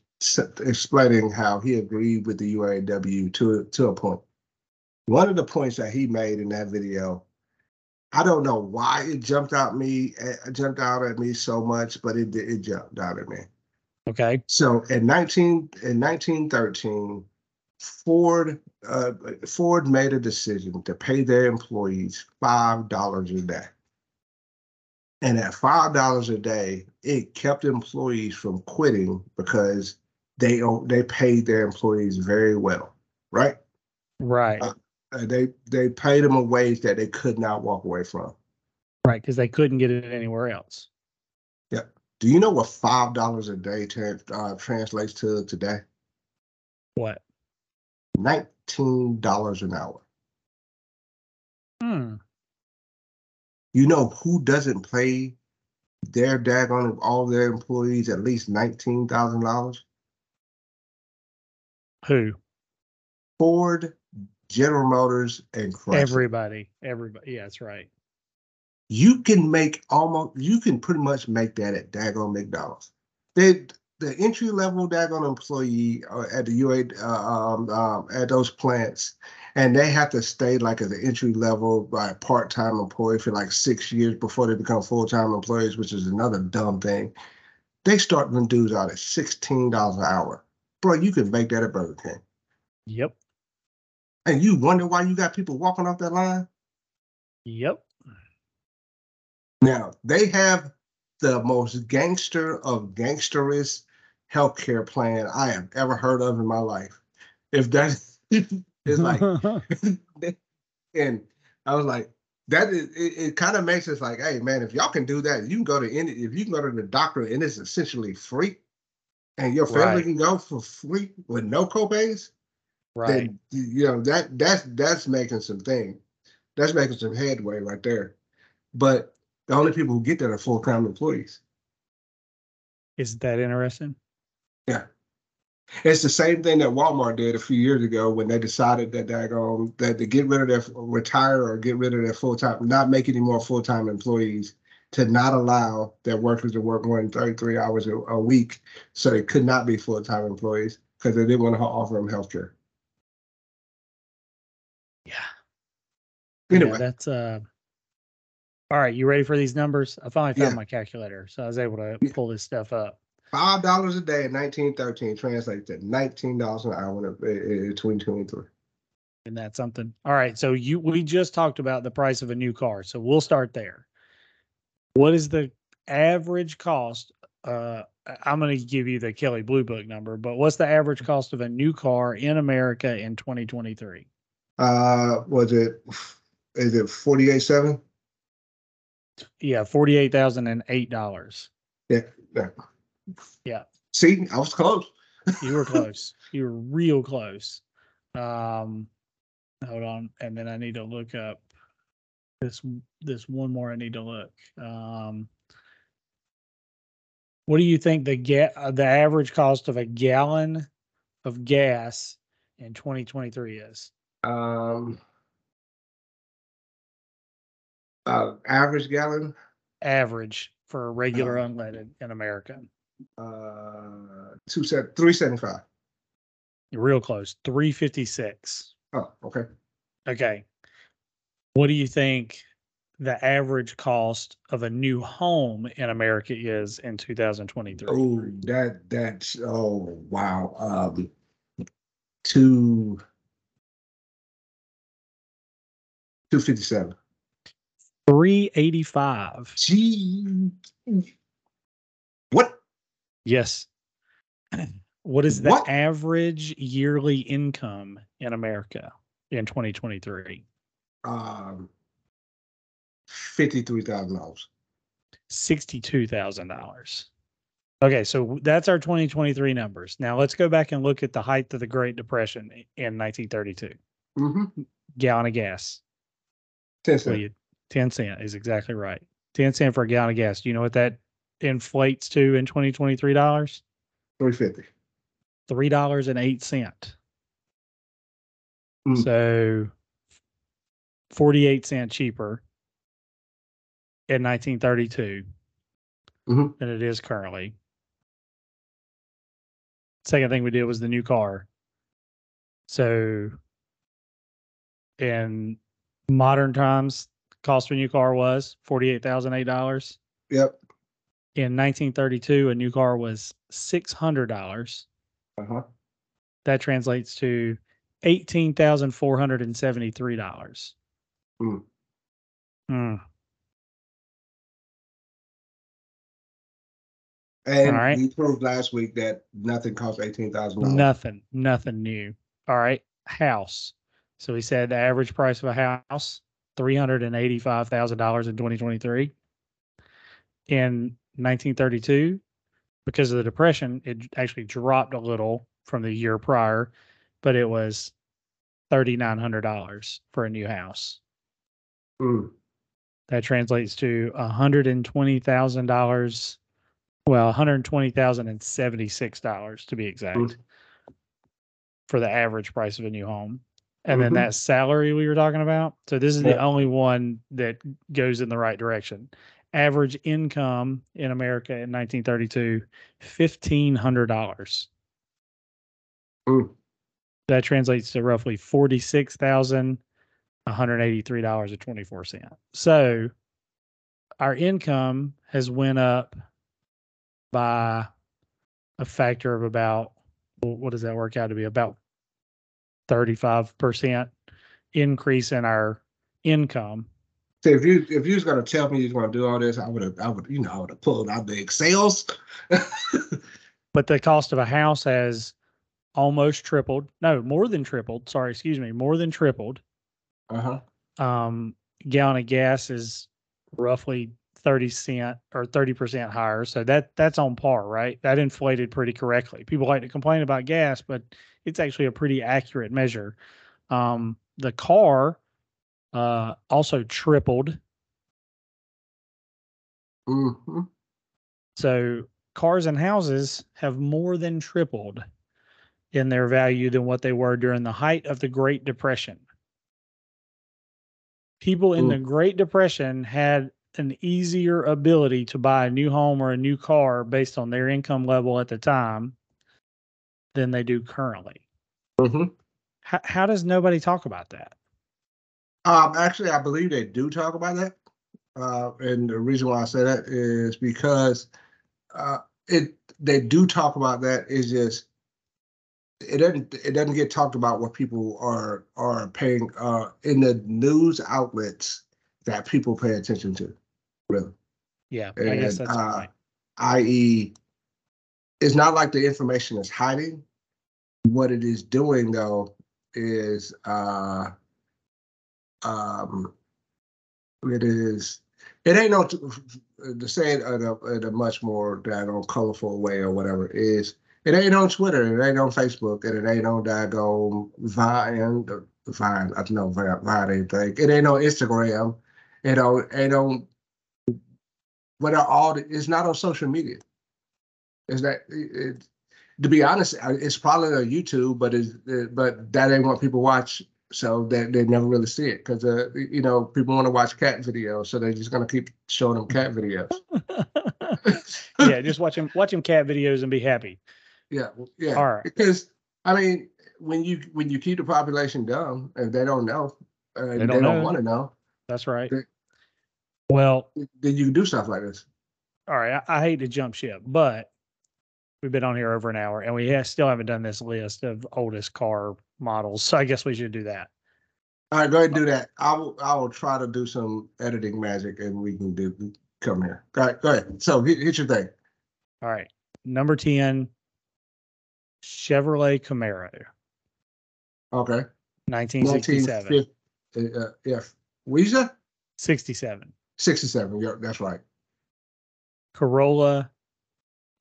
A: explaining how he agreed with the UAW to to a point. One of the points that he made in that video, I don't know why it jumped out me, uh, jumped out at me so much, but it did- it jumped out at me.
B: Okay.
A: So in 19 in 1913, Ford uh, Ford made a decision to pay their employees five dollars a day. And at five dollars a day, it kept employees from quitting because they they paid their employees very well, right?
B: Right.
A: Uh, they they paid them a wage that they could not walk away from.
B: right. Because they couldn't get it anywhere else.
A: Do you know what five dollars a day tra- uh, translates to today?
B: What?
A: Nineteen dollars an hour.
B: Hmm.
A: You know who doesn't pay their daggone all their employees at least nineteen thousand dollars?
B: Who?
A: Ford, General Motors, and Chrysler.
B: Everybody. Everybody. Yeah, that's right.
A: You can make almost you can pretty much make that at daggone McDonald's. They the entry level daggone employee uh, at the UA uh, um, um, at those plants, and they have to stay like as an entry level by part time employee for like six years before they become full time employees, which is another dumb thing. They start them dudes out at sixteen dollars an hour, bro. You can make that at Burger King,
B: Yep.
A: and you wonder why you got people walking off that line.
B: Yep.
A: Now they have the most gangster of gangsterous healthcare plan I have ever heard of in my life. If that is like, and I was like, that is it, it kind of makes us like, hey man, if y'all can do that, you can go to any if you can go to the doctor and it's essentially free, and your family
B: Right.
A: can go for free with no copays,
B: right.
A: then you know that that's that's making some thing. That's making some headway right there. But the only people who get that are full time employees.
B: Isn't that interesting? Yeah.
A: It's the same thing that Walmart did a few years ago when they decided that daggone that to get rid of their retire or get rid of their full time, not make any more full time employees, to not allow their workers to work more than thirty three hours a, a week, so they could not be full time employees because they didn't want to offer them health care.
B: Yeah.
A: Anyway,
B: Yeah, that's uh. All right, you ready for these numbers? I finally found
A: Yeah.
B: my calculator, so I was able to pull this stuff up.
A: five dollars a day in nineteen thirteen translates to nineteen dollars an hour in, in, in twenty twenty three.
B: Isn't that something? All right, so you we just talked about the price of a new car, so we'll start there. What is the average cost? Uh, I'm going to give you the Kelley Blue Book number, but what's the average cost of a new car in America in 2023?
A: Uh, was it? Is it forty eight seven?
B: Yeah, forty-eight thousand and eight dollars.
A: Yeah. yeah.
B: Yeah.
A: See, I was close.
B: You were close. you were real close. Um, hold on, and then I need to look up this this one more. I need to look. Um, what do you think the ga- uh, the average cost of a gallon of gas in 2023 is?
A: Um, uh, average gallon,
B: Average for a regular
A: Uh,
B: unleaded in America.
A: uh, two set three seventy five.
B: You're real close. 356.
A: Oh, okay.
B: Okay. What do you think the average cost of a new home in America is in 2023?
A: Oh, that that's oh wow. Um, two two fifty seven.
B: 385.
A: Gee, what?
B: Yes. What is the
A: What?
B: average yearly income in America in 2023?
A: Um, fifty three thousand dollars.
B: $62,000. Okay, so that's our 2023 numbers. Now let's go back and look at the height of the Great Depression in 1932.
A: Mm-hmm.
B: Gallon of gas.
A: Ten cents.
B: You- 10 cent is exactly right. 10 cent for a gallon of gas. Do you know what that inflates to in 2023 dollars?
A: Three fifty.
B: Three dollars and eight cent.
A: Mm.
B: So 48 cent cheaper in 1932
A: Mhm.
B: than it is currently. Second thing we did was the new car. So in modern times, cost of a new car was $48,008.
A: Yep.
B: In 1932, a new car was $600.
A: Uh huh.
B: That translates to $18,473.
A: Mm.
B: Mm.
A: And
B: All right.
A: we proved last week that nothing costs eighteen thousand dollars.
B: Nothing, nothing new. All right. House. So we said the average price of a house, $385,000 in 2023. In 1932, because of the depression, it actually dropped a little from the year prior, but it was $3,900 for a new house.
A: Mm.
B: That translates to $120,000. Well, $120,076 to be exact
A: Mm.
B: for the average price of a new home. And then
A: Mhm.
B: that salary we were talking about. So this is the only one that goes in the right direction. Average income in America in 1932, $1,500.
A: Mm.
B: That translates to roughly forty-six thousand one hundred eighty-three dollars and twenty-four cent. So our income has went up by a factor of about what does that work out to be? About thirty-five percent increase in our income.
A: So if you if you was gonna tell me you was gonna do all this, I would have I would you know I would have pulled out the Excels.
B: But the cost of a house has almost tripled. No, more than tripled. Sorry, excuse me, more than tripled.
A: uh huh.
B: um, gallon of gas is roughly 30 cent or 30% higher. So that that's on par, right? That inflated pretty correctly. People like to complain about gas, but it's actually a pretty accurate measure. Um, the car uh, also tripled.
A: hmm
B: So cars and houses have more than tripled in their value than what they were during the height of the Great Depression. People in the Great Depression had an easier ability to buy a new home or a new car based on their income level at the time than they do currently.
A: hmm
B: How, how does nobody talk about that?
A: Um, actually, I believe they do talk about that. Uh, and the reason why I say that is because uh, it they do talk about that. Is just it doesn't it doesn't get talked about what people are are paying uh in the news outlets that people pay attention to, really.
B: Yeah, I guess that's
A: uh,
B: right.
A: i.e., it's not like the information is hiding. What it is doing though is uh um it is it ain't no say it in a, in a much more daggone colorful way or whatever is it ain't on Twitter, it ain't on Facebook, and it ain't on daggone Vine, Vine, I don't know Vine, anything. It ain't on Instagram, it don't ain't on what are all the, it's not on social media. Is that it, to be honest, it's probably on YouTube, but it's it, but that ain't what people watch, so they they never really see it because uh you know people want to watch cat videos, so they're just gonna keep showing them cat videos.
B: yeah, just watch them watch them cat videos and be happy.
A: yeah, yeah.
B: All right.
A: Because I mean, when you when you keep the population dumb and they don't know, uh, they,
B: don't
A: don't, want to know,
B: That's right.
A: Okay.
B: Well,
A: then you can do stuff like this.
B: all right. I, I hate to jump ship, but we've been on here over an hour and we ha- still haven't done this list of oldest car models. So I guess we should do that.
A: All right, go ahead and do that. I will I will try to do some editing magic and we can do come here. All right, go ahead. So hit, hit your thing.
B: All right. Number 10, Chevrolet Camaro,
A: Okay.
B: 1967.
A: 1950, Uh, yeah. Weezer?
B: 67.
A: 67. Yeah, that's right.
B: Corolla.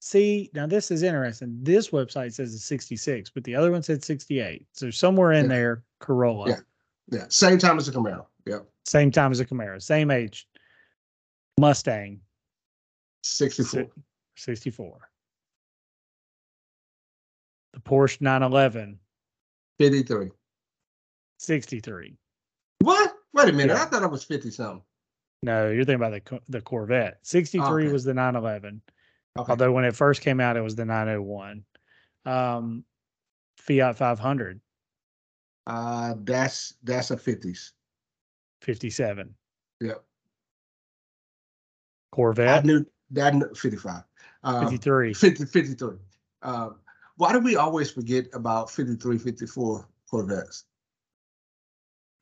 B: See, now this is interesting. This website says it's 66, but the other one said 68. So somewhere in
A: Yeah.
B: there, Corolla.
A: Yeah. Yeah. Same time as the Camaro. Yeah.
B: Same time as a Camaro, same age. Mustang,
A: 64.
B: 64. The Porsche 911,
A: 53.
B: 63.
A: What? Wait a minute.
B: Yeah.
A: I thought it was 50 something.
B: No, you're thinking about the the Corvette. 63
A: Okay.
B: was the 911.
A: Okay.
B: Although when it first came out, it was the 901. Um, Fiat 500,
A: Uh, that's that's a 50s.
B: 57.
A: Yep. I
B: Corvette,
A: knew that kn- 55. Um,
B: 53.
A: 50, 53. Um, why do we always forget about 53, 54 Corvettes?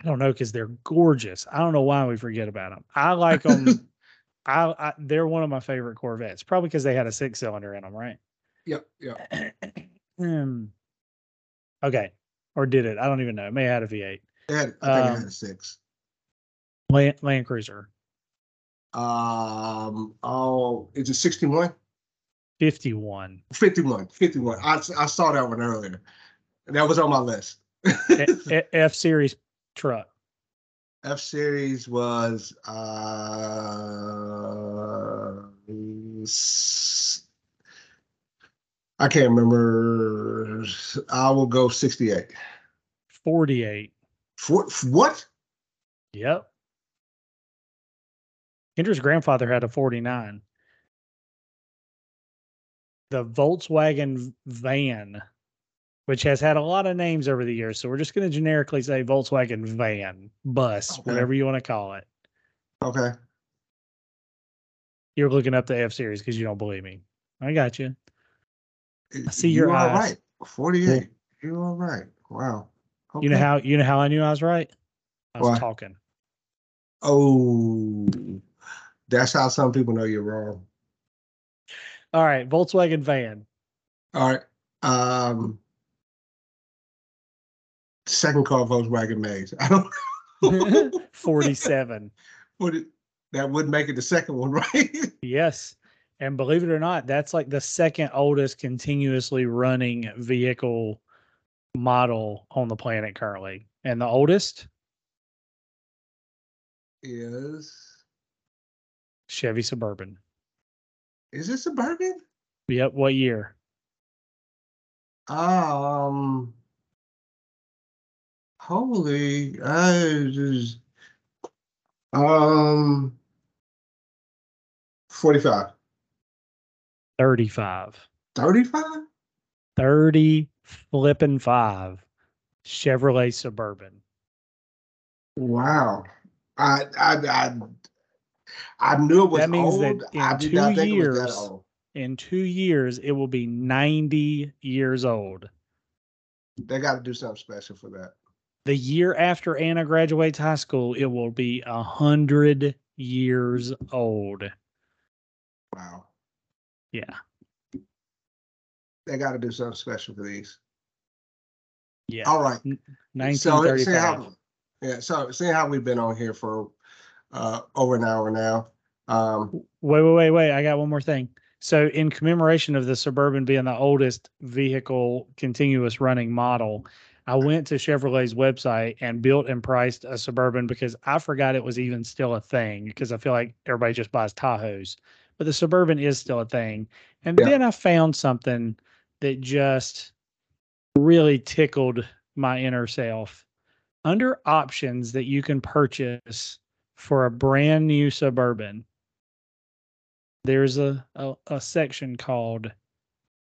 B: I don't know because they're gorgeous. I don't know why we forget about them. I like them. I, I they're one of my favorite Corvettes, probably because they had a six cylinder in them, right?
A: Yep, yep.
B: Hmm. Okay, or did it? I don't even know. It may have had a V8.
A: They had, I think it
B: Um,
A: had a six.
B: Land, Land Cruiser,
A: Um, oh, is it 61?
B: 51.
A: 51, 51. I, I saw that one earlier. That was on my list.
B: F Series truck.
A: F series was uh I can't remember. I will go 68.
B: 48.
A: For, what?
B: Yep. Kendra's grandfather had a 49. The Volkswagen van, which has had a lot of names over the years. So we're just going to generically say Volkswagen van, bus,
A: Okay.
B: whatever you want to call it.
A: Okay.
B: You're looking up the F series because you don't believe me. I got you. I see
A: you
B: your
A: are
B: eyes.
A: right. 48. You are right. Wow.
B: You know how you know how I knew I was right? I was
A: Why?
B: talking.
A: Oh, that's how some people know you're wrong.
B: All right, Volkswagen van.
A: All right. Um, second car Volkswagen Maze. I don't.
B: 47.
A: Would it, that would make it the second one, right?
B: Yes. And believe it or not, that's like the second oldest continuously running vehicle model on the planet currently. And the oldest,
A: is
B: Chevy Suburban.
A: is it suburban?
B: Yep. What year?
A: Um, holy, I just, um, 45,
B: 35.
A: 35?
B: 30 flipping five Chevrolet Suburban.
A: Wow. I, I, I, I knew it was
B: That means that in
A: I
B: two
A: not think it was that
B: years- In two years, it will be 90 years old.
A: They got to do something special for that.
B: The year after Anna graduates high school, it will be a hundred years old.
A: Wow.
B: Yeah.
A: They got to do something special for these.
B: Yeah.
A: All right. So,
B: 1935.
A: see how, yeah, so seeing how we've been on here for uh over an hour now. Um,
B: Wait, wait, wait, wait. I got one more thing. So, in commemoration of the Suburban being the oldest vehicle continuous running model, I went to Chevrolet's website and built and priced a Suburban because I forgot it was even still a thing because I feel like everybody just buys Tahoes. But the Suburban is still a thing. And
A: Yeah.
B: then I found something that just really tickled my inner self. Under options that you can purchase for a brand new Suburban, there's a, a, a section called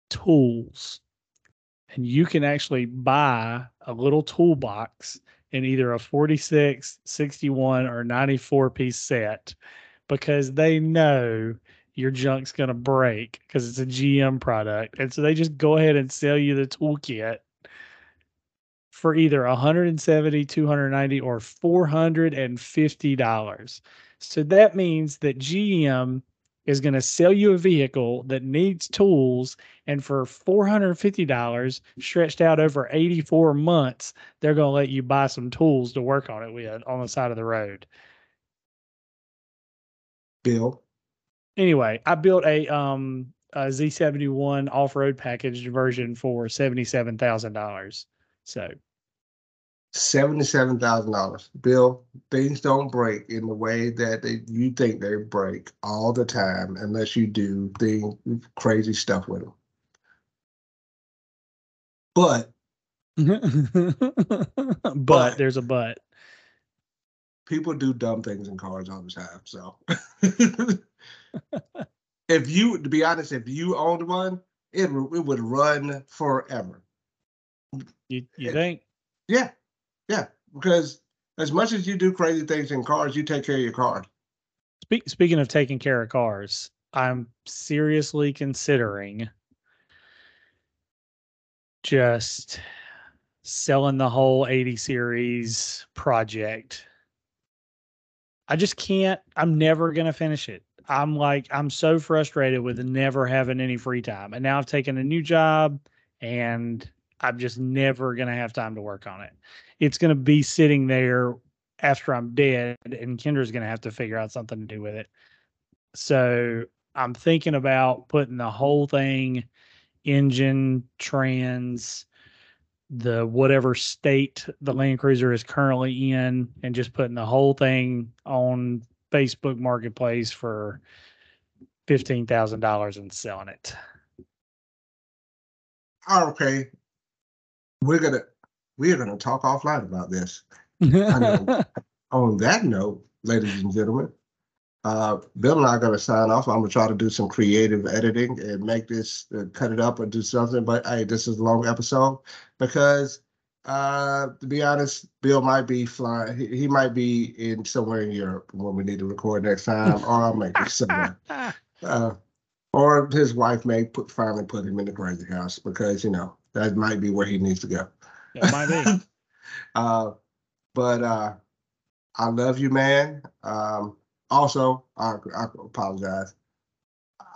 B: tools and you can actually buy a little toolbox in either a 46 61 or 94 piece set because they know your junk's going to break because it's a gm product. And so they just go ahead and sell you the toolkit for either 170 290 or 450 dollars. So that means that gm is going to sell you a vehicle that needs tools and for $450 stretched out over 84 months they're going to let you buy some tools to work on it with on the side of the road.
A: Bill,
B: anyway i built a um a z71 off-road package version for $77000 so
A: seventy-seven thousand dollars. Bill, things don't break in the way that they, you think they break all the time unless you do thing crazy stuff with them. But
B: but,
A: But-
B: there's a but
A: people do dumb things in cars all the time. So if you, to be honest, if you owned one, it, it would run forever.
B: you, you
A: It-
B: think
A: Yeah, yeah. Because as much as you do crazy things in cars, you take care of your car.
B: Speak, speaking of taking care of cars, I'm seriously considering just selling the whole 80 series project. I just can't, I'm never going to finish it. I'm like, I'm so frustrated with never having any free time. And now I've taken a new job and I'm just never going to have time to work on it. It's going to be sitting there after I'm dead, and Kendra's going to have to figure out something to do with it. So I'm thinking about putting the whole thing, engine, trans, the whatever state the Land Cruiser is currently in, and just putting the whole thing on Facebook Marketplace for fifteen thousand dollars and selling it.
A: Oh, okay. We're gonna we're gonna talk offline about this. know. On that note, ladies and gentlemen, uh, Bill and I are gonna sign off. I'm gonna try to do some creative editing and make this uh, cut it up or do something. But hey, this is a long episode because uh, to be honest, Bill might be flying. He, he might be in somewhere in Europe when we need to record next time, or I'll make it somewhere. Uh, or his wife may put finally put him in the crazy house because you know that might be where he needs to go.
B: it might be.
A: uh, but uh, I love you, man. Um, also, I, I apologize.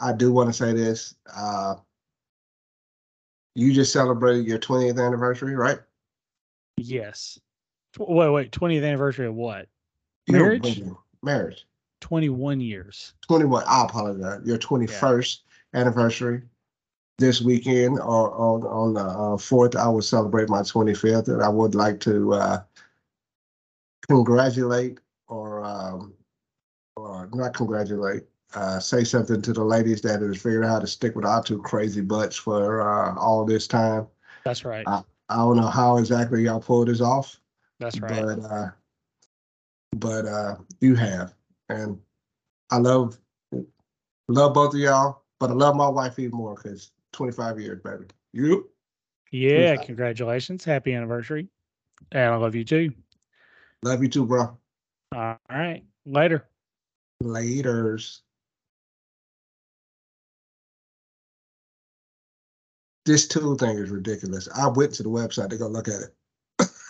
A: I do want to say this. Uh, you just celebrated your 20th anniversary, right?
B: Yes. Wait, wait. 20th anniversary of what? Marriage?
A: Marriage.
B: 21 years.
A: 21. I apologize. Your 21st anniversary this weekend or on on the uh, 4th, I will celebrate my 25th. And I would like to uh, congratulate or um, or not congratulate, uh, say something to the ladies that has figured out how to stick with our two crazy butts for uh, all this time.
B: That's right.
A: I don't know how exactly y'all pulled this off,
B: That's right.
A: but uh, but uh, you have, and I love love both of y'all, but I love my wife even more because 25 years, baby. You
B: yeah.
A: Appreciate it.
B: Congratulations. Happy anniversary. And I love you too.
A: love you too, bro.
B: All right. Later.
A: Laters. This tool thing is ridiculous. I went to the website to go look at it.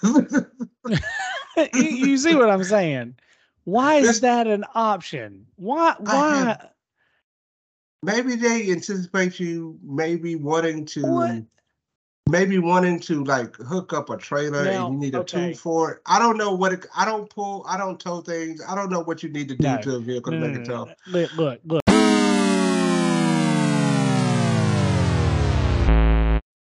B: you, you see what I'm saying? Why is
A: This-
B: that an option? Why? Why?
A: Maybe they anticipate you maybe wanting to
B: What?
A: maybe wanting to like hook up a trailer
B: Now,
A: and you need a
B: okay.
A: tool for it. I don't know what it, I don't pull, I don't tow things. I don't know what you need to do
B: No.
A: to a vehicle
B: No,
A: to
B: no,
A: make it
B: no,
A: tow.
B: no. Look, look, look.